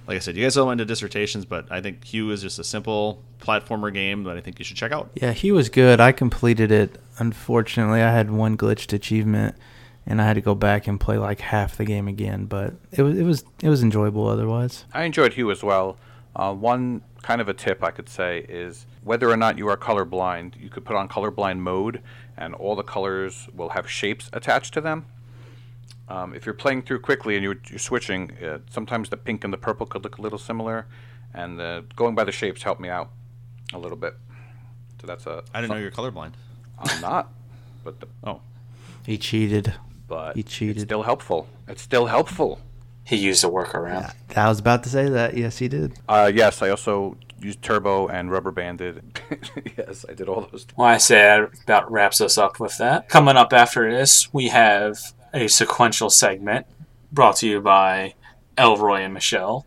like I said, you guys all went into dissertations, but I think Hue is just a simple platformer game that I think you should check out. Yeah, he was good. I completed it. Unfortunately, I had one glitched achievement, and I had to go back and play like half the game again. But it was it was it was enjoyable otherwise. I enjoyed Hue as well. Uh, one kind of a tip I could say is whether or not you are colorblind, you could put on colorblind mode, and all the colors will have shapes attached to them. Um, if you're playing through quickly and you're, you're switching, uh, sometimes the pink and the purple could look a little similar, and uh, going by the shapes helped me out a little bit. So that's a. I didn't know you're colorblind. I'm not, but the, *laughs* Oh, He cheated. but He cheated. it's cheated. still helpful. It's still helpful. He used a workaround. I was about to say that. Yes, he did. Uh, yes, I also used turbo and rubber banded. *laughs* *laughs* yes, I did all those. Well, I say that about wraps us up with that. Coming up after this, we have a sequential segment brought to you by Elroy and Michelle.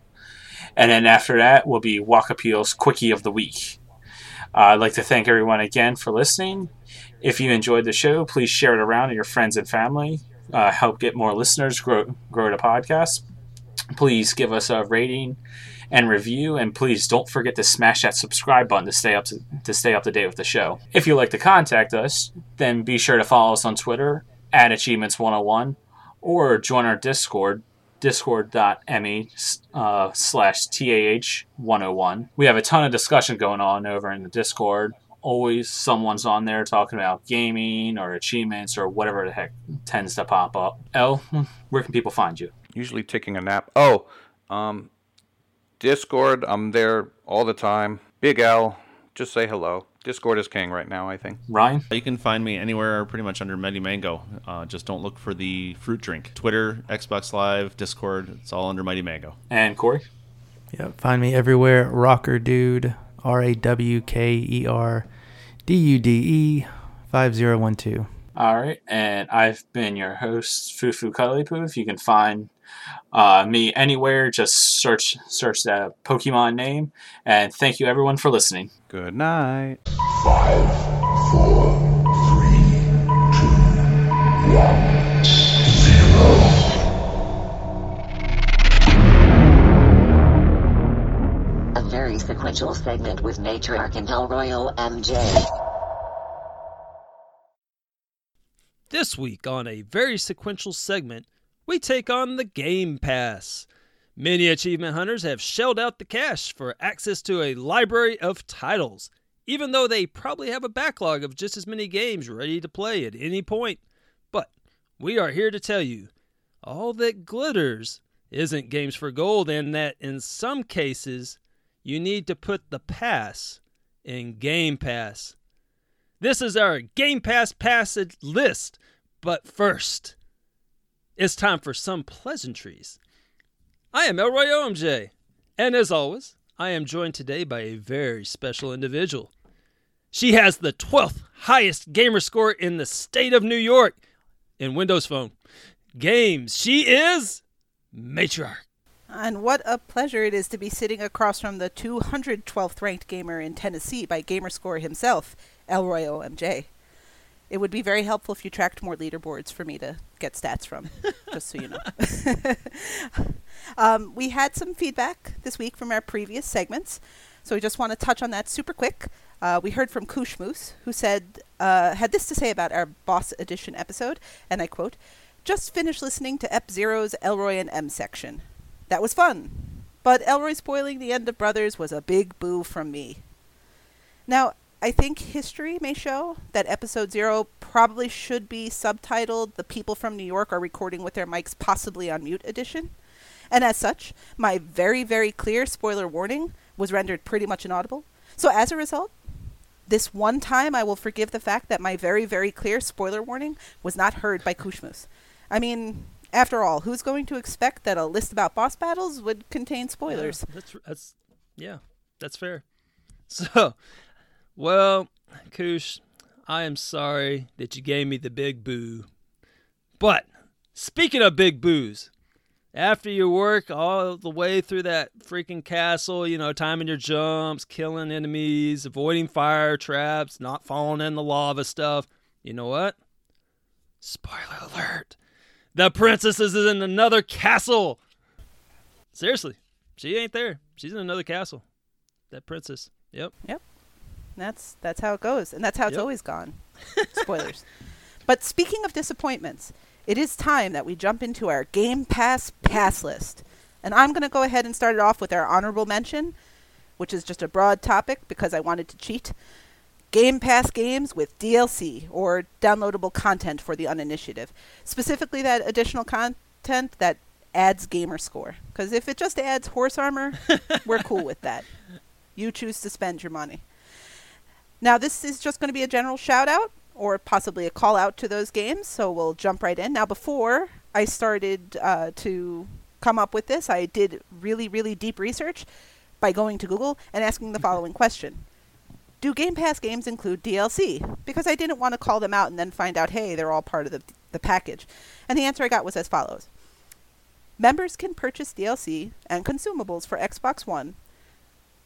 And then after that will be Walk Appeal's Quickie of the Week. Uh, I'd like to thank everyone again for listening. If you enjoyed the show, please share it around to your friends and family. Uh, help get more listeners grow grow the podcast. Please give us a rating and review, and please don't forget to smash that subscribe button to stay up to, to stay up to date with the show. If you'd like to contact us, then be sure to follow us on Twitter at Achievements101 or join our Discord, discord.me uh, slash TAH101. We have a ton of discussion going on over in the Discord. Always someone's on there talking about gaming or achievements or whatever the heck tends to pop up. L, where can people find you? Usually taking a nap. Oh, um, Discord. I'm there all the time. Big L. Just say hello. Discord is king right now. I think. Ryan? you can find me anywhere pretty much under Mighty Mango. Uh, just don't look for the fruit drink. Twitter, Xbox Live, Discord. It's all under Mighty Mango. And Corey? Yeah, Find me everywhere. Rawker Dude. R A W K E R D U D E five zero one two. All right, and I've been your host, Fufu Cuddly Poof. You can find uh, me anywhere. Just search search that Pokemon name. And thank you everyone for listening. Good night. Five, four, three, two, one, zero. A very sequential segment with Matriarch and Elroy OMJ. This week on a very sequential segment, we take on the Game Pass. Many achievement hunters have shelled out the cash for access to a library of titles, even though they probably have a backlog of just as many games ready to play at any point. But we are here to tell you all that glitters isn't games for gold, and that in some cases, you need to put the pass in Game Pass. This is our Game Pass passage list, but first, it's time for some pleasantries. I am Elroy OMJ, and as always, I am joined today by a very special individual. She has the 12th highest gamer score in the state of New York in Windows Phone games. She is Matriarch. And what a pleasure it is to be sitting across from the 212th ranked gamer in Tennessee by Gamerscore himself, Elroy OMJ. It would be very helpful if you tracked more leaderboards for me to get stats from, *laughs* just so you know. *laughs* um, we had some feedback this week from our previous segments, so we just want to touch on that super quick. Uh, we heard from Kush Moose, who said, uh, had this to say about our Boss Edition episode, and I quote, just finished listening to Ep Zero's Elroy and M section. That was fun. But Elroy spoiling the end of Brothers was a big boo from me. Now, I think history may show that episode zero probably should be subtitled The People from New York Are Recording with Their Mics Possibly on Mute edition. And as such, my very, very clear spoiler warning was rendered pretty much inaudible. So as a result, this one time I will forgive the fact that my very, very clear spoiler warning was not heard by Kushmus. I mean, after all, who's going to expect that a list about boss battles would contain spoilers? Yeah, that's that's yeah, that's fair. *laughs* So, well, Koosh, I am sorry that you gave me the big boo. But speaking of big boos, after your work all the way through that freaking castle, you know, timing your jumps, killing enemies, avoiding fire traps, not falling in the lava stuff, you know what? Spoiler alert. The princess is in another castle. Seriously, she ain't there. She's in another castle. That princess. Yep. Yep. That's that's how it goes, and that's how it's Yep. always gone. *laughs* Spoilers. but speaking of disappointments, it is time that we jump into our Game Pass pass list. And I'm going to go ahead and start it off with our honorable mention, which is just a broad topic because I wanted to cheat. Game Pass games with DLC or downloadable content for the uninitiative. Specifically, that additional content that adds gamer score. Because if it just adds horse armor, we're cool with that. *laughs* You choose to spend your money. Now, this is just going to be a general shout out or possibly a call out to those games, so we'll jump right in. Now, before I started uh, to come up with this, I did really, really deep research by going to Google and asking the following question Do Game Pass games include DLC? Because I didn't want to call them out and then find out, hey, they're all part of the, the package. And the answer I got was as follows Members can purchase DLC and consumables for Xbox One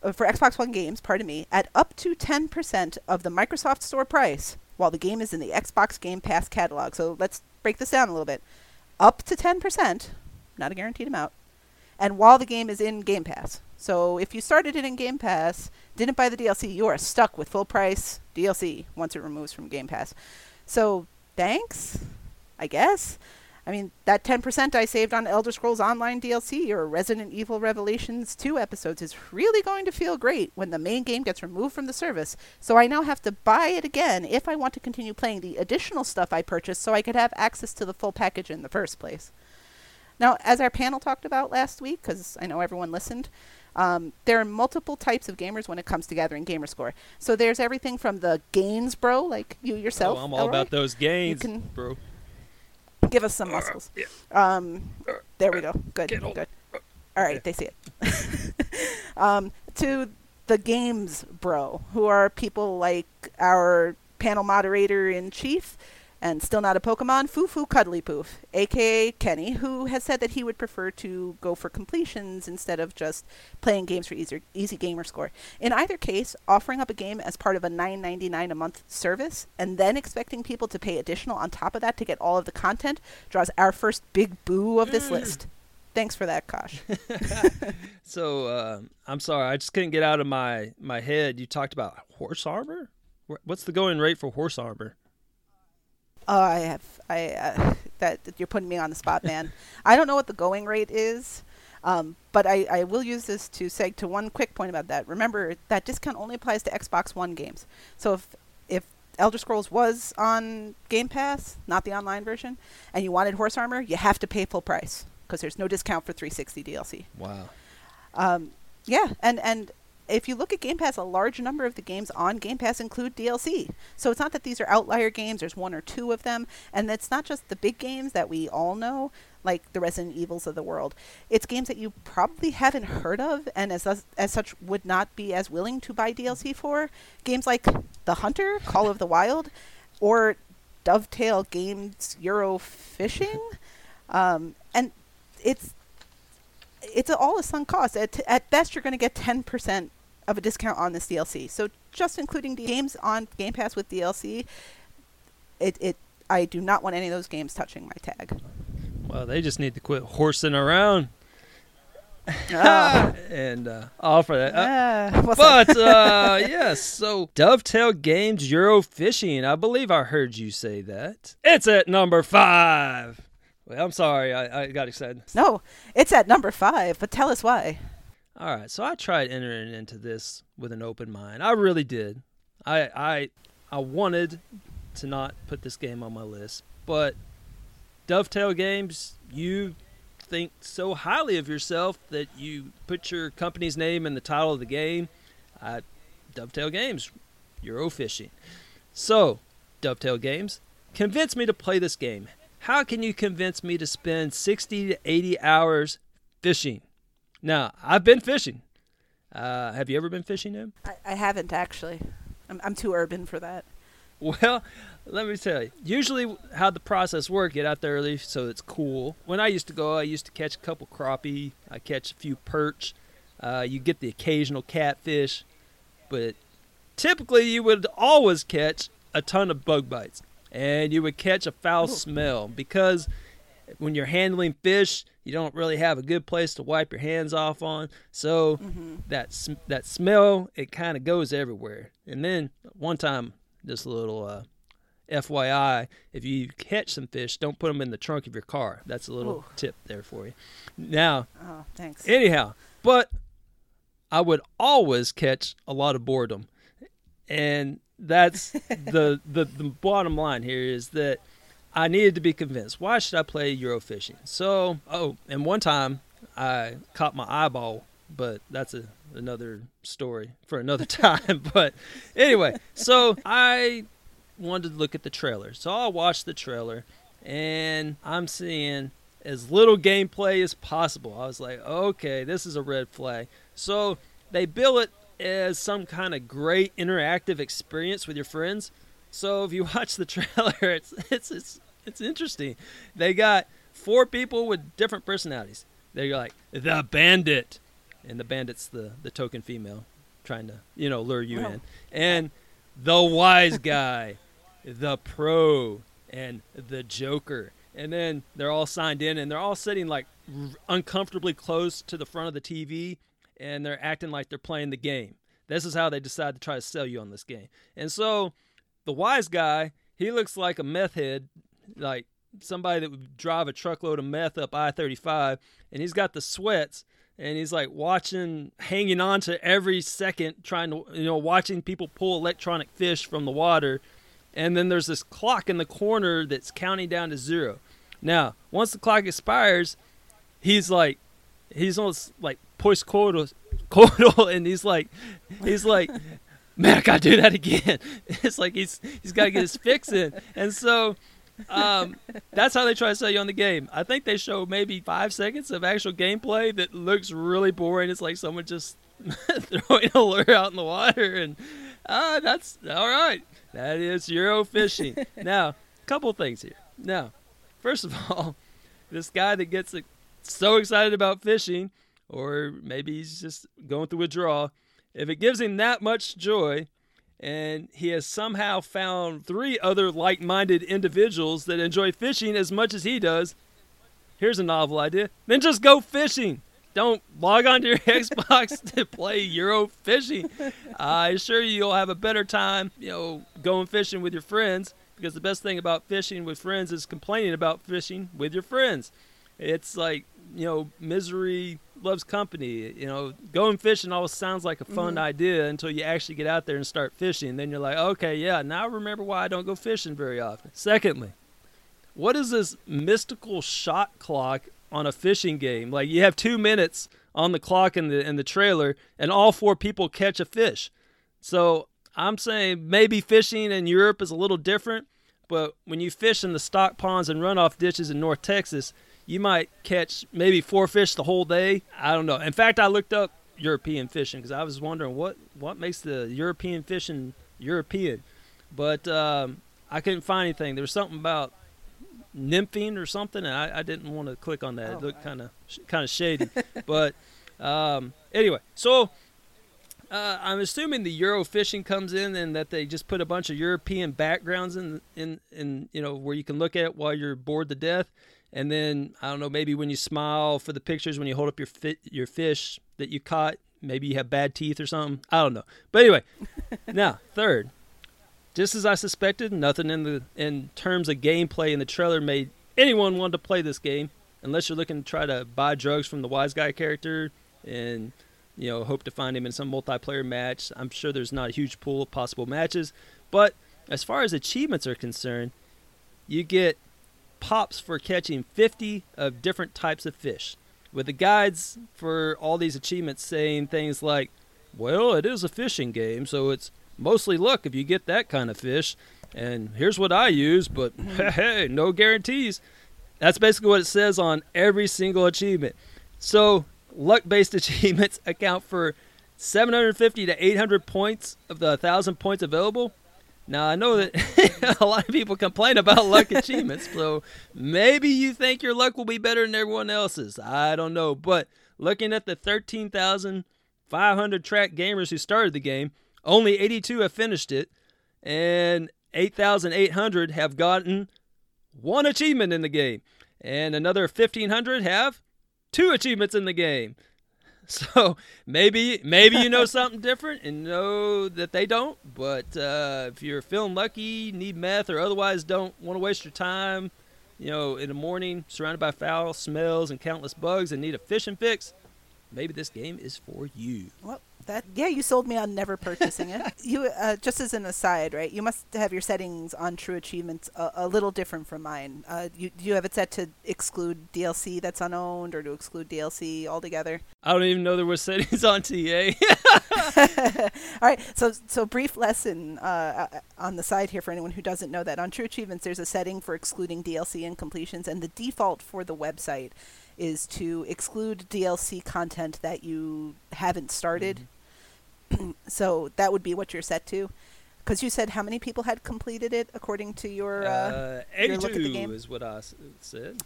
Uh, for Xbox One games, pardon me, at up to 10% of the Microsoft Store price while the game is in the Xbox Game Pass catalog. So let's break this down a little bit. Up to 10%, not a guaranteed amount, and while the game is in Game Pass. So if you started it in Game Pass, didn't buy the DLC, you are stuck with full price DLC once it removes from Game Pass. So thanks, I guess. I mean, that 10% I saved on Elder Scrolls Online DLC or Resident Evil Revelations 2 episodes is really going to feel great when the main game gets removed from the service. So I now have to buy it again if I want to continue playing the additional stuff I purchased so I could have access to the full package in the first place. Now, as our panel talked about last week, because I know everyone listened, um, there are multiple types of gamers when it comes to gathering gamer score. So there's everything from the gains bro, like you yourself. Oh, I'm all Elroy. about those gains, can- bro. Give us some muscles. Um, there we go. Good. Good. All right, they see it. *laughs* um, to the games bro, who are people like our panel moderator in chief, and still not a Pokemon, Fufu Cuddly Poof, aka Kenny, who has said that he would prefer to go for completions instead of just playing games for easy, easy gamer score. In either case, offering up a game as part of a $9.99 a month service and then expecting people to pay additional on top of that to get all of the content draws our first big boo of this list. Thanks for that, Kosh. *laughs* *laughs* So uh, I'm sorry, I just couldn't get out of my my head. You talked about horse armor. What's the going rate for horse armor? Oh, I have. I uh, that, that you're putting me on the spot, *laughs* man. I don't know what the going rate is, um, but I, I will use this to seg to one quick point about that. Remember that discount only applies to Xbox One games. So if if Elder Scrolls was on Game Pass, not the online version, and you wanted horse armor, you have to pay full price because there's no discount for 360 DLC. Wow. Um, yeah, and and if you look at Game Pass, a large number of the games on Game Pass include DLC. So it's not that these are outlier games. There's one or two of them, and it's not just the big games that we all know, like the Resident Evils of the world. It's games that you probably haven't heard of, and as as, such would not be as willing to buy DLC for. Games like The Hunter, Call of the Wild, or Dovetail Games Euro Fishing, um, and it's it's all a sunk cost. At, at best, you're going to get 10% of a discount on this DLC. So just including the games on Game Pass with DLC, it, it I do not want any of those games touching my tag. Well, they just need to quit horsing around Ah, *laughs* and uh, offer that. Uh, that? but uh, *laughs* yes, so Dovetail Games Euro Fishing. I believe I heard you say that. It's at number five. I'm sorry, I, I got excited. no, it's at number five. But tell us why. All right, so I tried entering into this with an open mind. I really did. I I I wanted to not put this game on my list, but Dovetail Games, you think so highly of yourself that you put your company's name in the title of the game. Uh, Dovetail Games, Euro Fishing. So, Dovetail Games, convince me to play this game. How can you convince me to spend 60 to 80 hours fishing? Now, I've been fishing. Uh, have you ever been fishing, Em? I, I haven't actually. I'm, I'm too urban for that. Well, let me tell you. Usually, how the process works, get out there early so it's cool. When I used to go, I used to catch a couple crappie. I catch a few perch. Uh, you get the occasional catfish, but typically you would always catch a ton of bug bites, and you would catch a foul smell because when you're handling fish, you don't really have a good place to wipe your hands off on. So that sm- that smell it kind of goes everywhere. And then one time, just a little uh, FYI, if you catch some fish, don't put them in the trunk of your car. That's a little Ooh. tip there for you. Now, Oh, thanks. anyhow, but I would always catch a lot of boredom, and that's the, the the bottom line here is that I needed to be convinced. Why should I play Eurofishing? So, oh, and one time I caught my eyeball, but that's a another story for another *laughs* time. but anyway, so I wanted to look at the trailer. So I watched the trailer and I'm seeing as little gameplay as possible. I was like, okay, this is a red flag. So they bill it as some kind of great interactive experience with your friends. So if you *laughs* watch the trailer, it's it's it's it's interesting. They got four people with different personalities. They're like the bandit, and the bandit's the the token female, trying to you know lure you Wow. in, and the wise guy, the pro, and the joker. And then they're all signed in, and they're all sitting like r- uncomfortably close to the front of the TV, and they're acting like they're playing the game. This is how they decide to try to sell you on this game. And so, the wise guy, he looks like a meth head, like somebody that would drive a truckload of meth up I 35, and he's got the sweats, and he's like watching, hanging on to every second, trying to, you know, watching people pull electronic fish from the water. And then there's this clock in the corner that's counting down to zero. Now, once the clock expires, he's like, he's almost like post coital, coital, and he's like, he's like, man, I gotta do that again. *laughs* It's like he's he's got to get his fix in, and so um, that's how they try to sell you on the game. I think they show maybe five seconds of actual gameplay that looks really boring. It's like someone just *laughs* throwing a lure out in the water, and ah, that's all right. That is Euro fishing. *laughs* now, a couple things here. Now, first of all, this guy that gets so excited about fishing, or maybe he's just going through withdrawal. If it gives him that much joy, and he has somehow found three other like-minded individuals that enjoy fishing as much as he does, here's a novel idea. Then just go fishing. Don't log onto your *laughs* Xbox to play Euro fishing. I assure you, you'll have a better time, you know, going fishing with your friends. Because the best thing about fishing with friends is complaining about fishing with your friends. It's like you know, misery loves company. You know, going fishing always sounds like a fun mm-hmm. idea until you actually get out there and start fishing. Then you're like, okay, yeah, now I remember why I don't go fishing very often. Secondly, what is this mystical shot clock on a fishing game? Like you have two minutes on the clock in the in the trailer, and all four people catch a fish. So I'm saying maybe fishing in Europe is a little different, but when you fish in the stock ponds and runoff ditches in North Texas, you might catch maybe four fish the whole day. I don't know. In fact, I looked up European fishing because I was wondering what what makes the European fishing European, but um, I couldn't find anything. There was something about nymphing or something, and I, I didn't want to click on that. Oh, it looked kind of kind of shady. *laughs* but um, anyway, so uh, I'm assuming the Euro fishing comes in and that they just put a bunch of European backgrounds in in in you know where you can look at while you're bored to death. And then I don't know, maybe when you smile for the pictures when you hold up your your fish that you caught, maybe you have bad teeth or something. I don't know. But anyway, *laughs* now third, just as I suspected, nothing in the in terms of gameplay in the trailer made anyone want to play this game, unless you're looking to try to buy drugs from the wise guy character and you know hope to find him in some multiplayer match. I'm sure there's not a huge pool of possible matches, but as far as achievements are concerned, you get pops for catching 50 of different types of fish. With the guides for all these achievements saying things like, well, it is a fishing game, so it's mostly luck if you get that kind of fish. And here's what I use, but *laughs* hey, no guarantees. That's basically what it says on every single achievement. So, luck based *laughs* achievements account for 750 to 800 points of the 1,000 points available. Now, I know that *laughs* a lot of people complain about luck achievements, so maybe you think your luck will be better than everyone else's. I don't know. But looking at the 13,500 track gamers who started the game, only 82 have finished it, and 8,800 have gotten one achievement in the game, and another 1,500 have two achievements in the game. *laughs* So maybe maybe you know something different and know that they don't. But uh, if you're feeling lucky, need meth, or otherwise don't want to waste your time, you know, in the morning surrounded by foul smells and countless bugs and need a fishing fix, maybe this game is for you. Well, that yeah, you sold me on never purchasing it. *laughs* you uh, just as an aside, right? You must have your settings on True Achievements a, a little different from mine. Uh, you do you have it set to exclude DLC that's unowned, or to exclude DLC altogether? I don't even know there was *laughs* settings on TA. *laughs* All right, so so brief lesson uh, uh, on the side here for anyone who doesn't know that on True Achievements, there's a setting for excluding DLC and completions, and the default for the website is to exclude DLC content that you haven't started. *clears throat* so that would be what you're set to, because you said how many people had completed it according to your. Uh, uh, your look at the game? is what I said.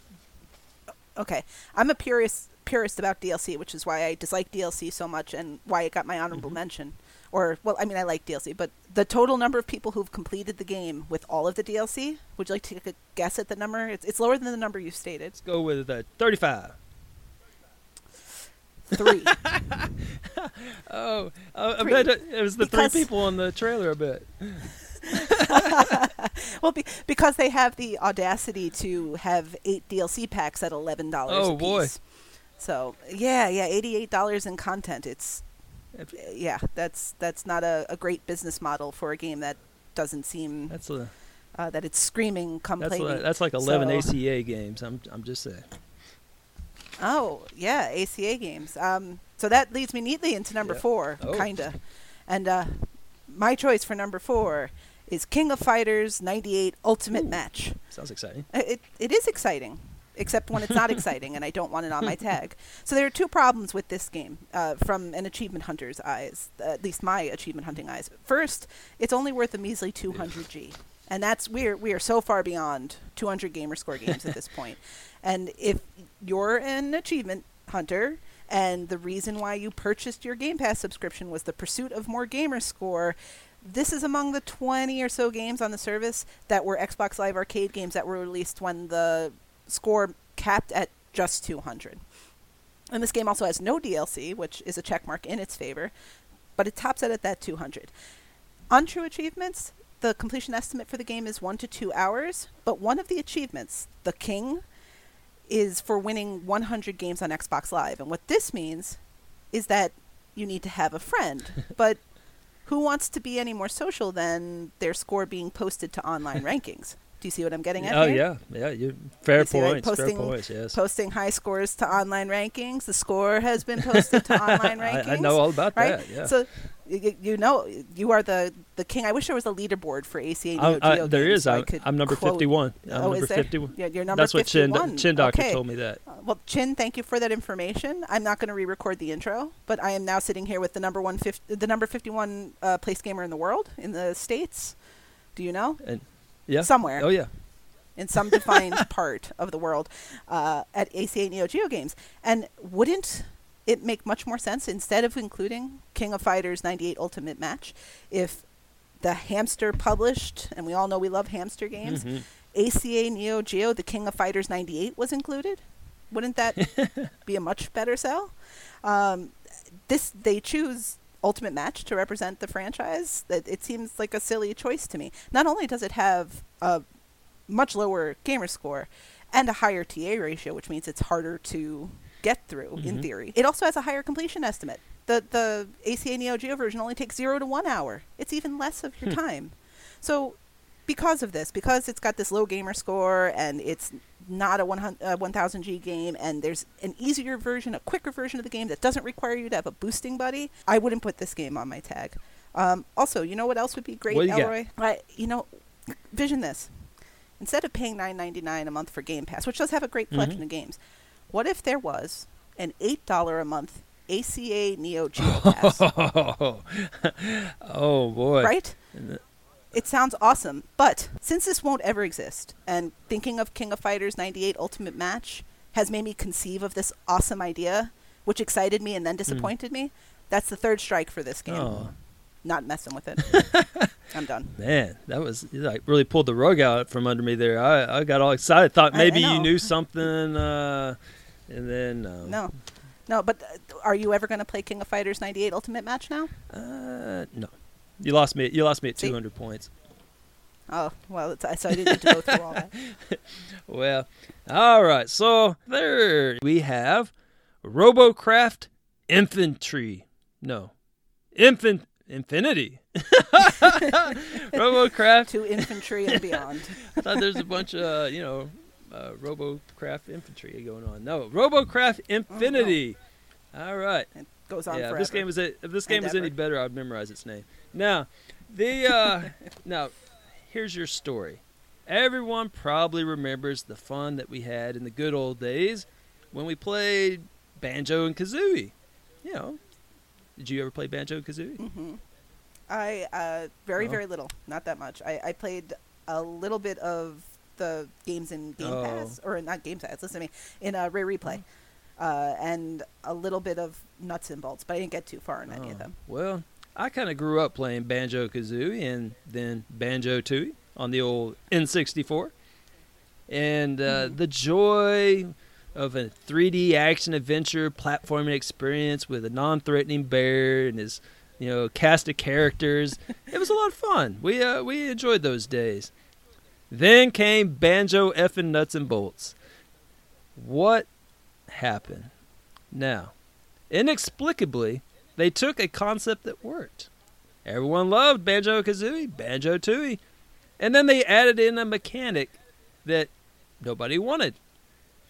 Okay, I'm a purist purist about DLC, which is why I dislike DLC so much and why it got my honorable mention. Or well, I mean, I like DLC, but the total number of people who've completed the game with all of the DLC. Would you like to take a guess at the number? It's it's lower than the number you stated. Let's go with uh, 35. Three. *laughs* Oh, I, I Three. bet it, was the Because- three people on the trailer. I bet. *laughs* well, be, because they have the audacity to have eight DLC packs at eleven dollars. Oh, a boy. So yeah, yeah, eighty-eight dollars in content. It's yeah, that's that's not a, a great business model for a game that doesn't seem That's a uh, that it's screaming come that's play a, that's like 11 So- ACA games. I'm I'm just saying. Oh yeah, ACA games. Um, so that leads me neatly into number Yeah. four, Oh. kinda. And uh, my choice for number four is King of Fighters '98 Ultimate Match. Sounds exciting. It it is exciting, except when it's not exciting, and I don't want it on my *laughs* tag. So there are two problems with this game, uh, from an achievement hunter's eyes, at least my achievement hunting eyes. First, it's only worth a measly 200G, and that's we're we are so far beyond 200 gamer score games at this *laughs* point. And if you're an achievement hunter. And the reason why you purchased your Game Pass subscription was the pursuit of more gamer score this is among the 20 or so games on the service that were Xbox Live Arcade games that were released when the score capped at just 200. And this game also has no DLC, which is a check mark in its favor, but it tops out at that 200. On True Achievements, the completion estimate for the game is 1 to 2 hours, but one of the achievements, the King, is for winning 100 games on Xbox Live. And what this means is that you need to have a friend. *laughs* but who wants to be any more social than their score being posted to online *laughs* rankings? Do you see what I'm getting at? Oh here? yeah, yeah. You fair You see, right? points. Fair Posting- points. Yes. Posting high scores to online rankings. The score has been posted to *laughs* online rankings. I, I know all about right? that. Yeah. So you, you know you are the the king. I wish there was a leaderboard for ACA I, I, there games is. so I I'm, I'm number quote- 51. I'm Oh, number 51. Yeah, you're number That's what Chin, 51. Chin Doctor Okay. told me that. Uh, Well, Chin, thank you for that information. I'm not going to re-record the intro, but I am now sitting here with the number one the number 51 uh, place gamer in the world in the states. Do you know? And yeah. Somewhere Oh yeah. in some defined *laughs* part of the world uh, at ACA Neo Geo Games. And wouldn't it make much more sense instead of including King of Fighters 98 Ultimate Match if the Hamster published, and we all know we love Hamster games, Mhm. ACA Neo Geo, the King of Fighters 98 was included? Wouldn't that *laughs* be a much better sell? Um, this they choose Ultimate Match to represent the franchise. That it seems like a silly choice to me. Not only does it have a much lower gamer score and a higher TA ratio, which means it's harder to get through in Mhm. theory. It also has a higher completion estimate. The the ACA Neo Geo version only takes zero to one hour. It's even less of your time. So because of this, because it's got this low gamer score and it's not a 100, uh, 1000 G game, and there's an easier version, a quicker version of the game that doesn't require you to have a boosting buddy, I wouldn't put this game on my tag. Um, also, you know what else would be great, you? Elroy? I, you know, vision this. Instead of paying nine ninety nine a month for Game Pass, which does have a great collection Mhm. of games, what if there was an eight dollar a month ACA Neo Geo *laughs* Pass? oh boy. right? It sounds awesome, but since this won't ever exist, and thinking of King of Fighters 98 Ultimate Match has made me conceive of this awesome idea, which excited me and then disappointed me, that's the third strike for this game. Hmm. Oh Not messing with it. *laughs* I'm done. man, that was you like really pulled the rug out from under me there. I, I got all excited. Thought maybe you knew something, uh, and then no. No. No, but uh, are you ever going to play King of Fighters 98 Ultimate Match now? Uh, no. You lost me. You lost me at 200 points. Oh, well, it's, so I didn't need to go through all that. Well, all right. So there we have Robocraft Infantry. No, Infant Infinity. *laughs* Robocraft. To infantry and beyond. *laughs* I thought there's a bunch of you know uh, Robocraft Infantry going on. No, Robocraft Infinity. All right. It goes on yeah, forever. if this game is a, if this game is And any better, I'd memorize its name. Now, the uh, now here's your story. Everyone probably remembers the fun that we had in the good old days when we played Banjo and Kazooie. You know, did you ever play Banjo and Kazooie? hmm I uh, very Oh. very little, not that much. I, I played a little bit of the games in Game Oh. Pass, or not Game Pass. Listen to me in uh, Rare Replay, uh, and a little bit of nuts and bolts, but I didn't get too far in any of Oh, them. Well, I kind of grew up playing Banjo Kazooie and then Banjo Tooie on the old N64. And uh, the joy of a 3D action adventure platforming experience with a non threatening bear and his you know cast of characters. *laughs* it was a lot of fun. We, uh, we enjoyed those days. Then came Banjo effing Nuts and Bolts. What happened? Now, inexplicably, they took a concept that worked. Everyone loved Banjo Kazooie, Banjo Tooie, and then they added in a mechanic that nobody wanted.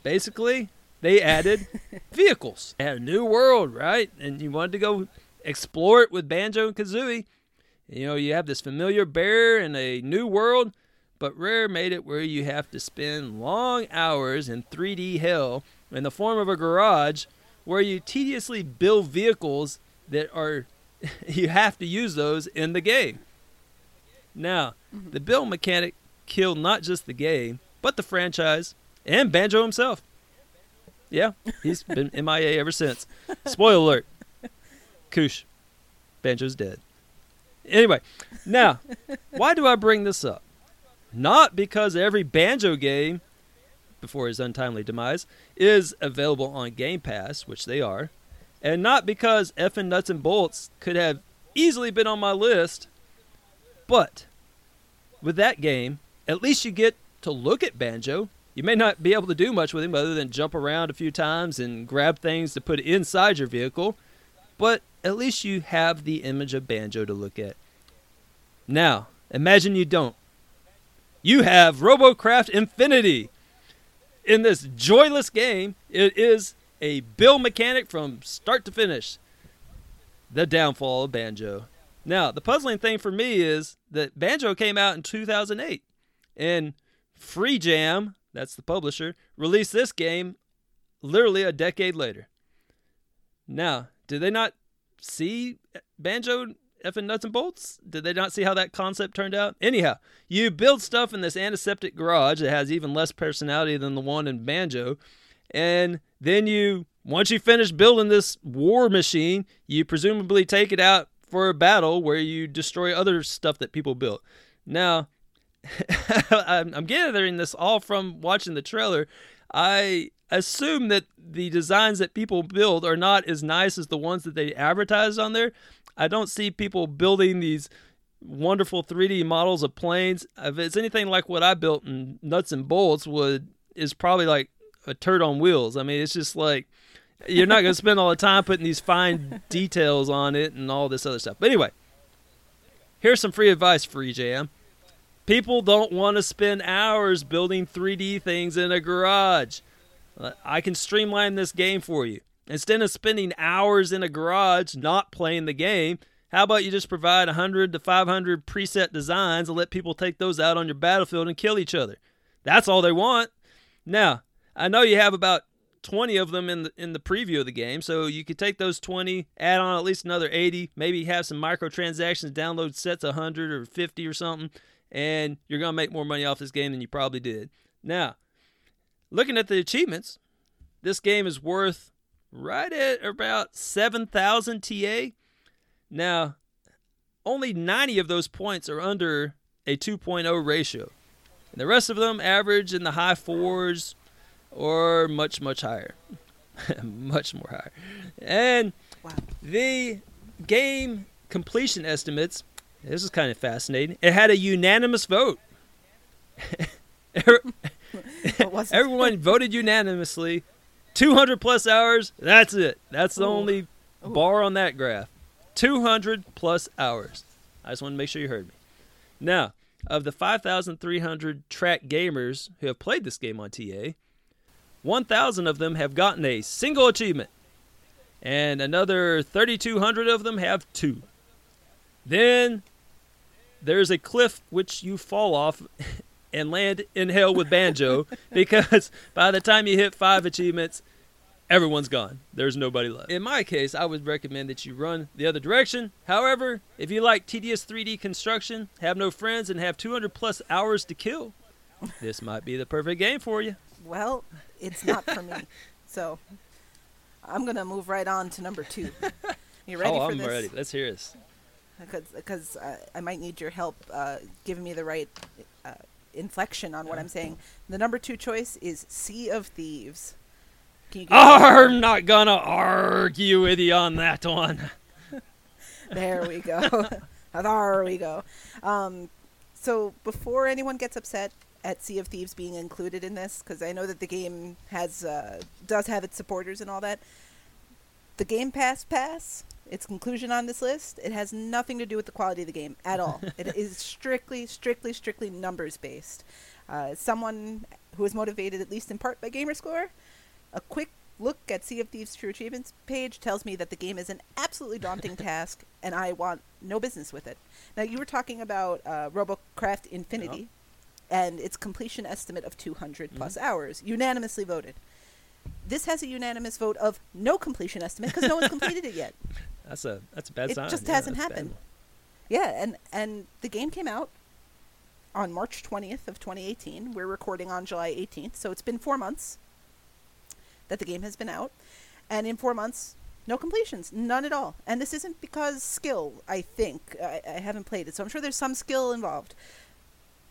Basically, they added *laughs* vehicles. They had a new world, right? And you wanted to go explore it with Banjo and Kazooie. You know, you have this familiar bear in a new world, but Rare made it where you have to spend long hours in 3D hell in the form of a garage where you tediously build vehicles that are *laughs* you have to use those in the game. Now, mm-hmm. the build mechanic killed not just the game, but the franchise and Banjo himself. Yeah, he's *laughs* been MIA ever since. Spoiler alert. Koosh. Banjo's dead. Anyway, now, why do I bring this up? Not because every Banjo game before his untimely demise, is available on Game Pass, which they are, and not because effing nuts and bolts could have easily been on my list, but with that game, at least you get to look at Banjo. You may not be able to do much with him other than jump around a few times and grab things to put inside your vehicle, but at least you have the image of Banjo to look at. Now, imagine you don't. You have RoboCraft Infinity. In this joyless game, it is a build mechanic from start to finish. The downfall of Banjo. Now, the puzzling thing for me is that Banjo came out in 2008, and Free Jam, that's the publisher, released this game literally a decade later. Now, did they not see Banjo effing nuts and bolts? Did they not see how that concept turned out? Anyhow, you build stuff in this antiseptic garage that has even less personality than the one in Banjo, and then you, once you finish building this war machine, you presumably take it out for a battle where you destroy other stuff that people built. Now, *laughs* I'm, gathering this all from watching the trailer. I assume that the designs that people build are not as nice as the ones that they advertise on there. I don't see people building these wonderful 3D models of planes. If it's anything like what I built in nuts and bolts, would is probably like a turd on wheels. I mean, it's just like you're not going *laughs* to spend all the time putting these fine details on it and all this other stuff. But anyway, here's some free advice for EJM. People don't want to spend hours building 3D things in a garage. Uh, I can streamline this game for you. Instead of spending hours in a garage not playing the game, how about you just provide 100 to 500 preset designs and let people take those out on your battlefield and kill each other? That's all they want. Now, I know you have about 20 of them in the in the preview of the game, so you could take those 20, add on at least another 80, maybe have some microtransactions, download sets of 100 or 50 or something, and you're going to make more money off this game than you probably did. Now, looking at the achievements, this game is worth right at about 7,000 TA. Now, only 90 of those points are under a 2.0 ratio. And the rest of them average in the high fours or much, much higher. *laughs* much more higher. And Wow. the game completion estimates, this is kind of fascinating. It had a unanimous vote. *laughs* *laughs* What was it? Everyone voted unanimously. 200 plus hours, that's it. That's the Ooh. only bar on that graph. 200 plus hours. I just want to make sure you heard me. Now, of the 5,300 track gamers who have played this game on TA, 1,000 of them have gotten a single achievement, and another 3,200 of them have two. Then there's a cliff which you fall off *laughs* and land in hell with Banjo *laughs* because by the time you hit five achievements, everyone's gone. There's nobody left. In my case, I would recommend that you run the other direction. However, if you like tedious 3D construction, have no friends, and have 200 plus hours to kill, this might be the perfect game for you. Well, it's not for me. *laughs* So I'm gonna move right on to number two. You *laughs* ready oh, for I'm this? ready. Let's hear this. Because uh, I might need your help uh, giving me the right uh, inflection on what I'm saying. The number two choice is Sea of Thieves. Can you give me- I'm not gonna argue with you on that one. *laughs* There we go. there we go. Um, so before anyone gets upset at Sea of Thieves being included in this, because I know that the game has uh, does have its supporters and all that, the Game Pass pass, its conclusion on this list, it has nothing to do with the quality of the game at all. *laughs* it is strictly, strictly, strictly numbers based. Uh, someone who is motivated at least in part by Gamerscore, a quick look at Sea of Thieves True Achievements page tells me that the game is an absolutely daunting *laughs* task, and I want no business with it. Now, you were talking about uh, RoboCraft Infinity and its completion estimate of 200 plus mm-hmm. hours, unanimously voted. This has a unanimous vote of no completion estimate because no one's completed it yet. *laughs* That's a that's a bad It sign. It just Yeah, hasn't happened. Yeah, and and the game came out on March 20th of 2018. We're recording on July 18th, so it's been 4 months that the game has been out. And in 4 months, no completions, none at all. And this isn't because skill, I think. I, I haven't played it, so I'm sure there's some skill involved.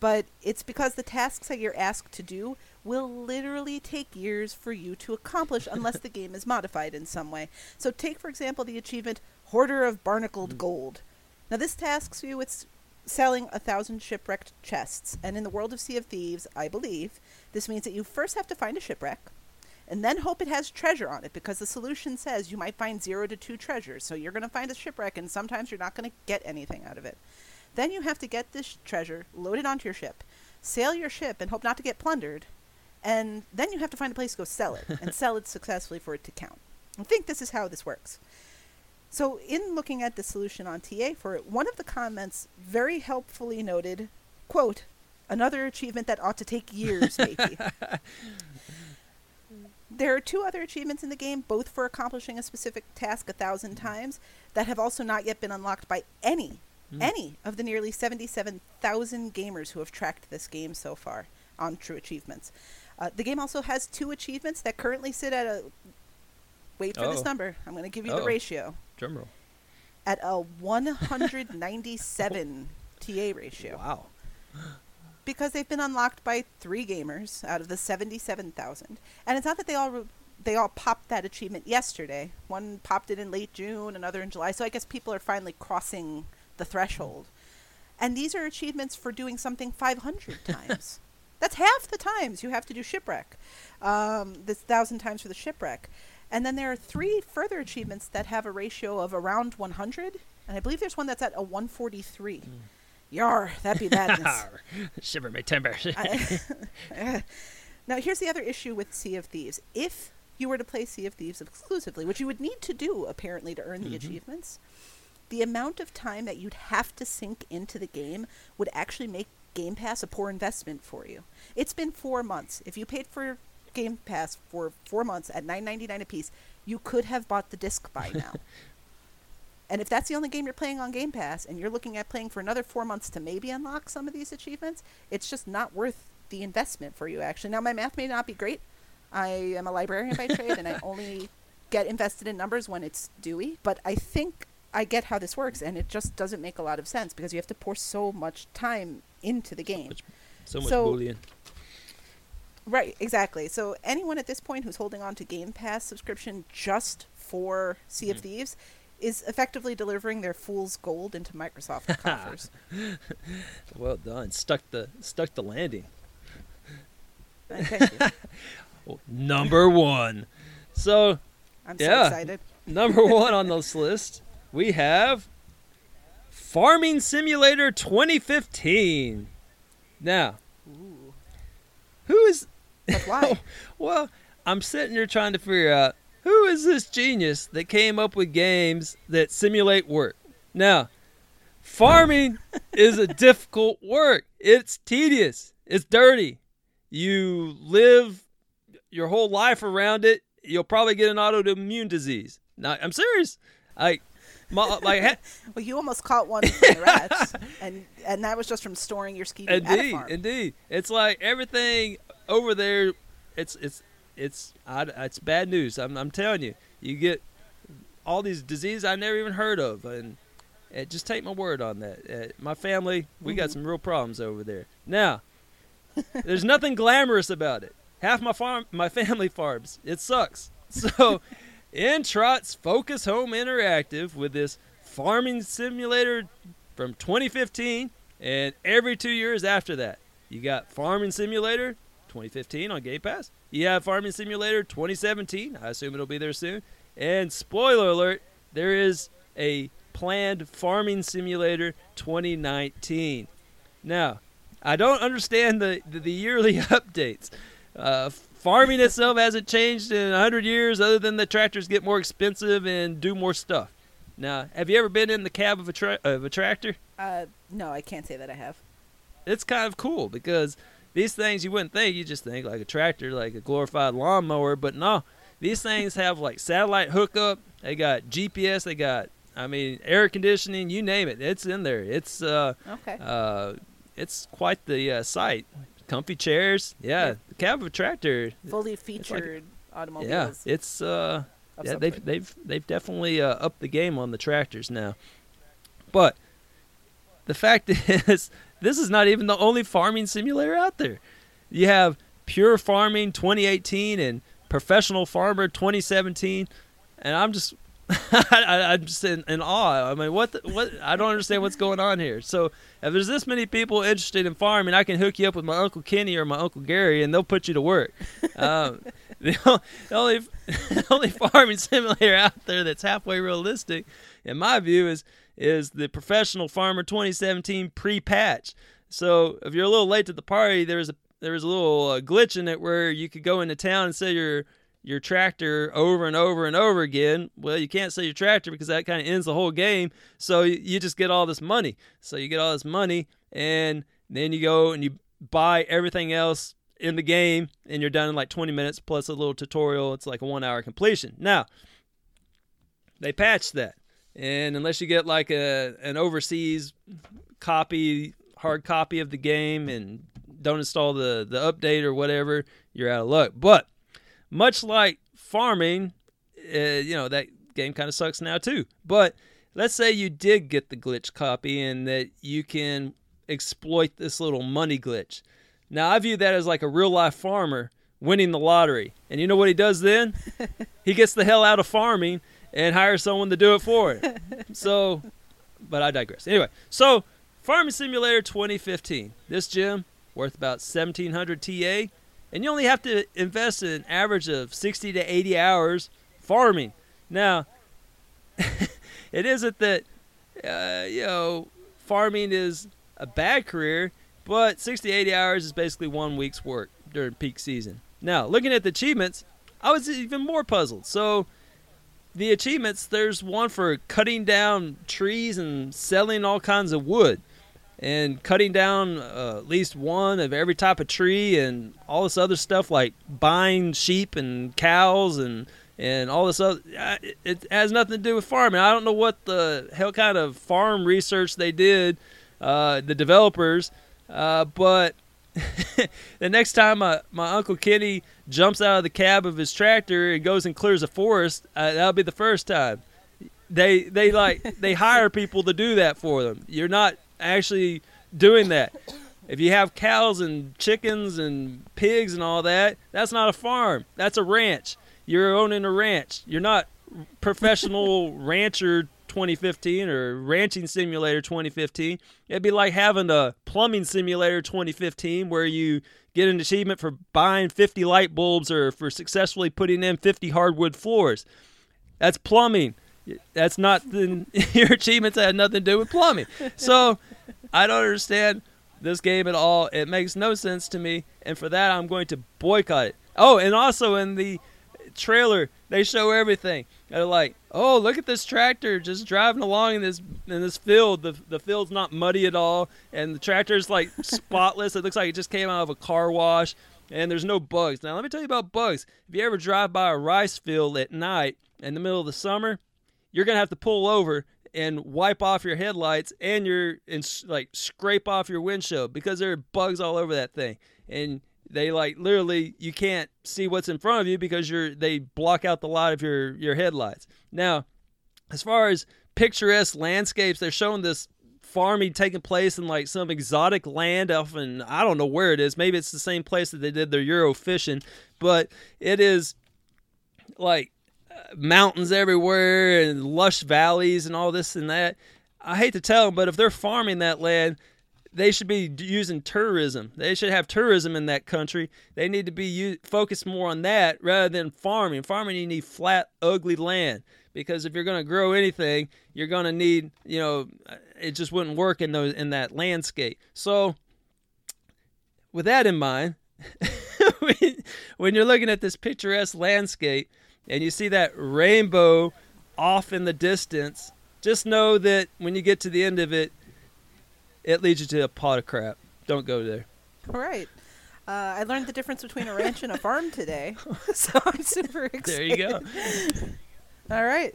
But it's because the tasks that you're asked to do will literally take years for you to accomplish unless the game is modified in some way. So, take for example the achievement Hoarder of Barnacled mm. Gold. Now, this tasks you with selling a thousand shipwrecked chests, and in the world of Sea of Thieves, I believe, this means that you first have to find a shipwreck. And then hope it has treasure on it because the solution says you might find zero to two treasures. So you're going to find a shipwreck, and sometimes you're not going to get anything out of it. Then you have to get this treasure, load it onto your ship, sail your ship, and hope not to get plundered. And then you have to find a place to go sell it and sell it successfully for it to count. I think this is how this works. So, in looking at the solution on TA for it, one of the comments very helpfully noted, quote, another achievement that ought to take years, maybe. *laughs* there are two other achievements in the game, both for accomplishing a specific task a thousand mm-hmm. times, that have also not yet been unlocked by any, any of the nearly 77,000 gamers who have tracked this game so far on True Achievements. Uh, the game also has two achievements that currently sit at a. Wait for this Oh. number. I'm going to give you Oh. the ratio. Roll. At a 197 *laughs* TA ratio. Wow. *gasps* because they've been unlocked by three gamers out of the 77,000. And it's not that they all re- they all popped that achievement yesterday. One popped it in late June, another in July. So I guess people are finally crossing the threshold. And these are achievements for doing something 500 *laughs* times. That's half the times you have to do shipwreck. Um, this thousand times for the shipwreck. And then there are three further achievements that have a ratio of around 100. And I believe there's one that's at a 143. Yar, that'd be badness. *laughs* Shiver my timber. *laughs* I- now, here's the other issue with Sea of Thieves. If you were to play Sea of Thieves exclusively, which you would need to do apparently to earn the achievements, the amount of time that you'd have to sink into the game would actually make Game Pass a poor investment for you. It's been four months. If you paid for Game Pass for four months at nine ninety nine a piece, you could have bought the disc by *laughs* now. And if that's the only game you're playing on Game Pass and you're looking at playing for another four months to maybe unlock some of these achievements, it's just not worth the investment for you, actually. Now, my math may not be great. I am a librarian by trade and I *laughs* only get invested in numbers when it's Dewey, but I think I get how this works and it just doesn't make a lot of sense because you have to pour so much time into the game. Much- so much So- bullion. Right, exactly. So anyone at this point who's holding on to Game Pass subscription just for Sea of mm. Thieves is effectively delivering their fool's gold into Microsoft *laughs* coffers. *laughs* Well done. Stuck the stuck the landing. Thank you. Well, *laughs* number one. So I'm so Yeah. excited. number one on this list, we have Farming Simulator 2015. Now, who is why? *laughs* Well, I'm sitting here trying to figure out who is this genius that came up with games that simulate work. Now, farming *laughs* is a difficult work. It's tedious. It's dirty. You live your whole life around it. You'll probably get an autoimmune disease. Now, I'm serious. I, my, like, ha- *laughs* well, you almost caught one from the rats, *laughs* and and that was just from storing your ski Indeed, indeed. It's like everything over there. It's it's it's I, it's bad news. I'm I'm telling you. You get all these diseases I never even heard of, and uh, just take my word on that. Uh, my family, we got some real problems over there. Now, there's nothing glamorous about it. Half my farm, my *laughs* family farms. It sucks. So, in trots Focus Home Interactive with this farming simulator from 2015 and every two years after that. You got Farming Simulator 2015 on Game Pass. You have Farming Simulator 2017. I assume it'll be there soon. And spoiler alert, there is a planned Farming Simulator 2019. Now, I don't understand the, the, the yearly *laughs* updates. Uh, farming itself hasn't changed in 100 years other than the tractors get more expensive and do more stuff. Now, have you ever been in the cab of a, tra- of a tractor? Uh, no, I can't say that I have. it's kind of cool because these things you wouldn't think. You just think like a tractor, like a glorified lawnmower, but no, these things have like satellite hookup. They got GPS. They got, I mean, air conditioning. You name it, it's in there. It's uh, Okay. uh, it's quite the uh, sight. Comfy chairs. Yeah, Yeah. the cab of a tractor. Fully like- featured Yeah, it's uh, yeah, they've they've they've definitely uh, upped the game on the tractors now. But the fact *laughs* is, this is not even the only farming simulator out there. You have Pure Farming 2018 and Professional Farmer 2017, and I'm just *laughs* I, am just in, in, awe. I mean, what the, what? I don't understand what's going on here. So if there's this many people interested in farming, I can hook you up with my uncle Kenny or my uncle Gary, and they'll put you to work. *laughs* Um, the only *laughs* the only farming simulator out there that's halfway realistic, in my view, is is the Professional Farmer 2017 pre-patch. So if you're a little late to the party, there's a there was a little uh, glitch in it where you could go into town and say your your tractor over and over and over again. Well, you can't sell your tractor because that kind of ends the whole game. So you just get all this money. So you get all this money, and then you go and you buy everything else in the game, and you're done in like 20 minutes plus a little tutorial. It's like a one hour completion. Now, they patched that. And unless you get like a an overseas copy, hard copy of the game, and don't install the the update or whatever, you're out of luck. But much like farming, uh, you know that game kind of sucks now too. But let's say you did get the glitch copy and that you can exploit this little money glitch. Now I view that as like a real life farmer winning the lottery. And you know what he does then? *laughs* he gets the hell out of farming and hires someone to do it for him. *laughs* so, but I digress. Anyway, so Farming Simulator 2015. This gym worth about 1700 TA, and you only have to invest an average of 60 to 80 hours farming. Now, *laughs* it isn't that uh, you know farming is a bad career, but 60 80 hours is basically one week's work during peak season. Now, looking at the achievements, I was even more puzzled. So, the achievements there's one for cutting down trees and selling all kinds of wood and cutting down uh, at least one of every type of tree and all this other stuff like buying sheep and cows and and all this other it, has nothing to do with farming. I don't know what the hell kind of farm research they did uh, the developers uh, but *laughs* the next time my, my uncle kenny jumps out of the cab of his tractor and goes and clears a forest uh, that'll be the first time. They they like they hire people to do that for them. You're not actually doing that. If you have cows and chickens and pigs and all that, that's not a farm. That's a ranch. You're owning a ranch. You're not professional *laughs* rancher 2015 or ranching simulator 2015. It'd be like having a plumbing simulator 2015 where you get an achievement for buying 50 light bulbs or for successfully putting in 50 hardwood floors. That's plumbing that's not the, *laughs* your achievements had nothing to do with plumbing. So I don't understand this game at all. It makes no sense to me, and for that I'm going to boycott it. Oh, and also in the trailer they show everything. They're like, "Oh, look at this tractor just driving along in this in this field. The the field's not muddy at all, and the tractor's like *laughs* spotless. It looks like it just came out of a car wash." And there's no bugs. Now, let me tell you about bugs. If you ever drive by a rice field at night in the middle of the summer, you're gonna have to pull over and wipe off your headlights and your and like scrape off your windshield because there are bugs all over that thing. And they like literally you can't see what's in front of you because you're they block out the light of your your headlights. Now as far as picturesque landscapes they're showing this farming taking place in like some exotic land off in i don't know where it is. Maybe it's the same place that they did their euro fishing but it is like mountains everywhere and lush valleys and all this and that. I hate to tell them, but if they're farming that land, they should be using tourism. They should have tourism in that country. They need to be u- focused more on that rather than farming. Farming, you need flat, ugly land because if you're going to grow anything, you're going to need, you know, uh, it just wouldn't work in those in that landscape. So, with that in mind, *laughs* when you're looking at this picturesque landscape, and you see that rainbow off in the distance, just know that when you get to the end of it, it leads you to a pot of crap. Don't go there. All right. Uh, I learned the difference between a ranch and a farm today, *laughs* *laughs* so I'm super excited. There you go. All right.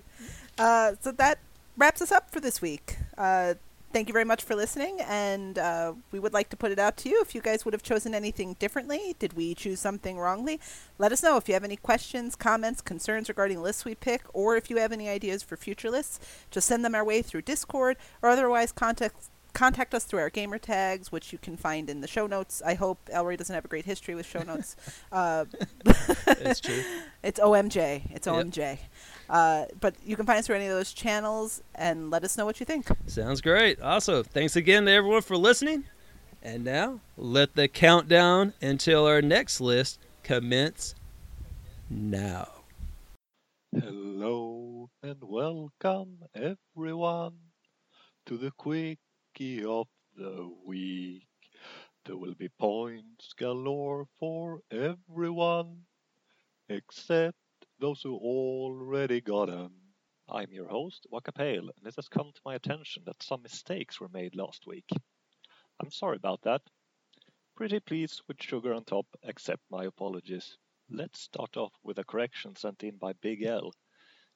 Uh, so that wraps us up for this week. Uh, thank you very much for listening, and uh, we would like to put it out to you if you guys would have chosen anything differently. Did we choose something wrongly? Let us know if you have any questions, comments, concerns regarding lists we pick, or if you have any ideas for future lists. Just send them our way through Discord or otherwise contact contact us through our gamer tags, which you can find in the show notes. I hope Elroy doesn't have a great history with show notes. uh, *laughs* That's true. *laughs* it's OMJ. It's Yep. OMJ. Uh, but you can find us through any of those channels and let us know what you think. Sounds great. Also, thanks again to everyone for listening. And now, let the countdown until our next list commence now. Hello and welcome everyone to the quickie of the week. There will be points galore for everyone except those who already got them. I'm your host, Wakapale, and it has come to my attention that some mistakes were made last week. I'm sorry about that. Pretty pleased with sugar on top, accept my apologies. Let's start off with a correction sent in by Big L.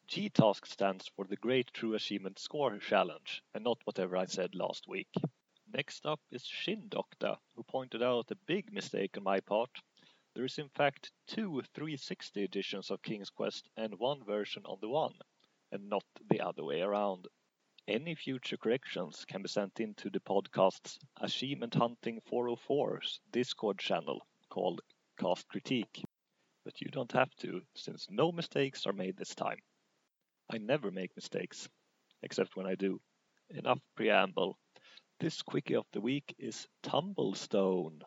GTASC stands for the Great True Achievement Score Challenge, and not whatever I said last week. Next up is Shin Doctor, who pointed out a big mistake on my part. There is in fact two 360 editions of King's Quest and one version on the one, and not the other way around. Any future corrections can be sent in to the podcast's Achievement Hunting 404's Discord channel called Cast Critique. But you don't have to, since no mistakes are made this time. I never make mistakes, except when I do. Enough preamble. This quickie of the week is Tumblestone.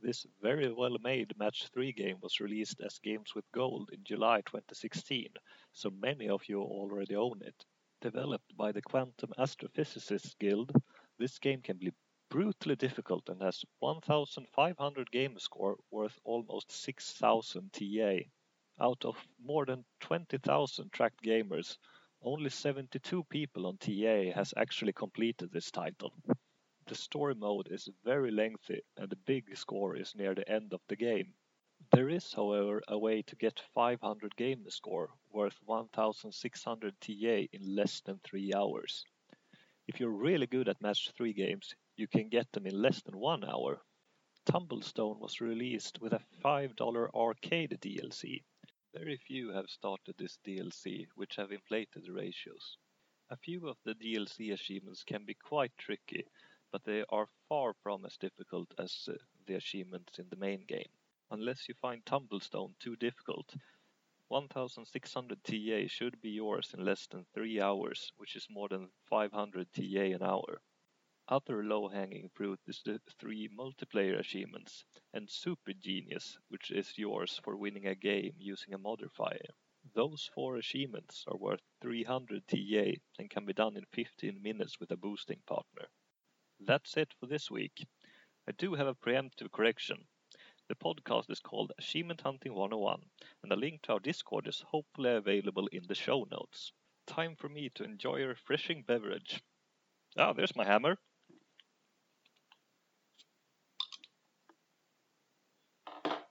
This very well made Match 3 game was released as Games with Gold in July 2016, so many of you already own it. Developed by the Quantum Astrophysicists Guild, this game can be brutally difficult and has 1500 game score worth almost 6000 TA. Out of more than 20,000 tracked gamers, only 72 people on TA has actually completed this title. The story mode is very lengthy and the big score is near the end of the game. There is, however, a way to get 500 game score worth 1600 TA in less than 3 hours. If you're really good at match 3 games, you can get them in less than 1 hour. Tumblestone was released with a $5 arcade DLC. Very few have started this DLC, which have inflated the ratios. A few of the DLC achievements can be quite tricky, but they are far from as difficult as uh, the achievements in the main game. Unless you find Tumblestone too difficult, 1600 TA should be yours in less than 3 hours, which is more than 500 TA an hour. Other low-hanging fruit is the three multiplayer achievements, and Super Genius, which is yours for winning a game using a modifier. Those four achievements are worth 300 TA and can be done in 15 minutes with a boosting partner. That's it for this week. I do have a preemptive correction. The podcast is called Achievement Hunting 101, and a link to our Discord is hopefully available in the show notes. Time for me to enjoy a refreshing beverage. Ah, there's my hammer.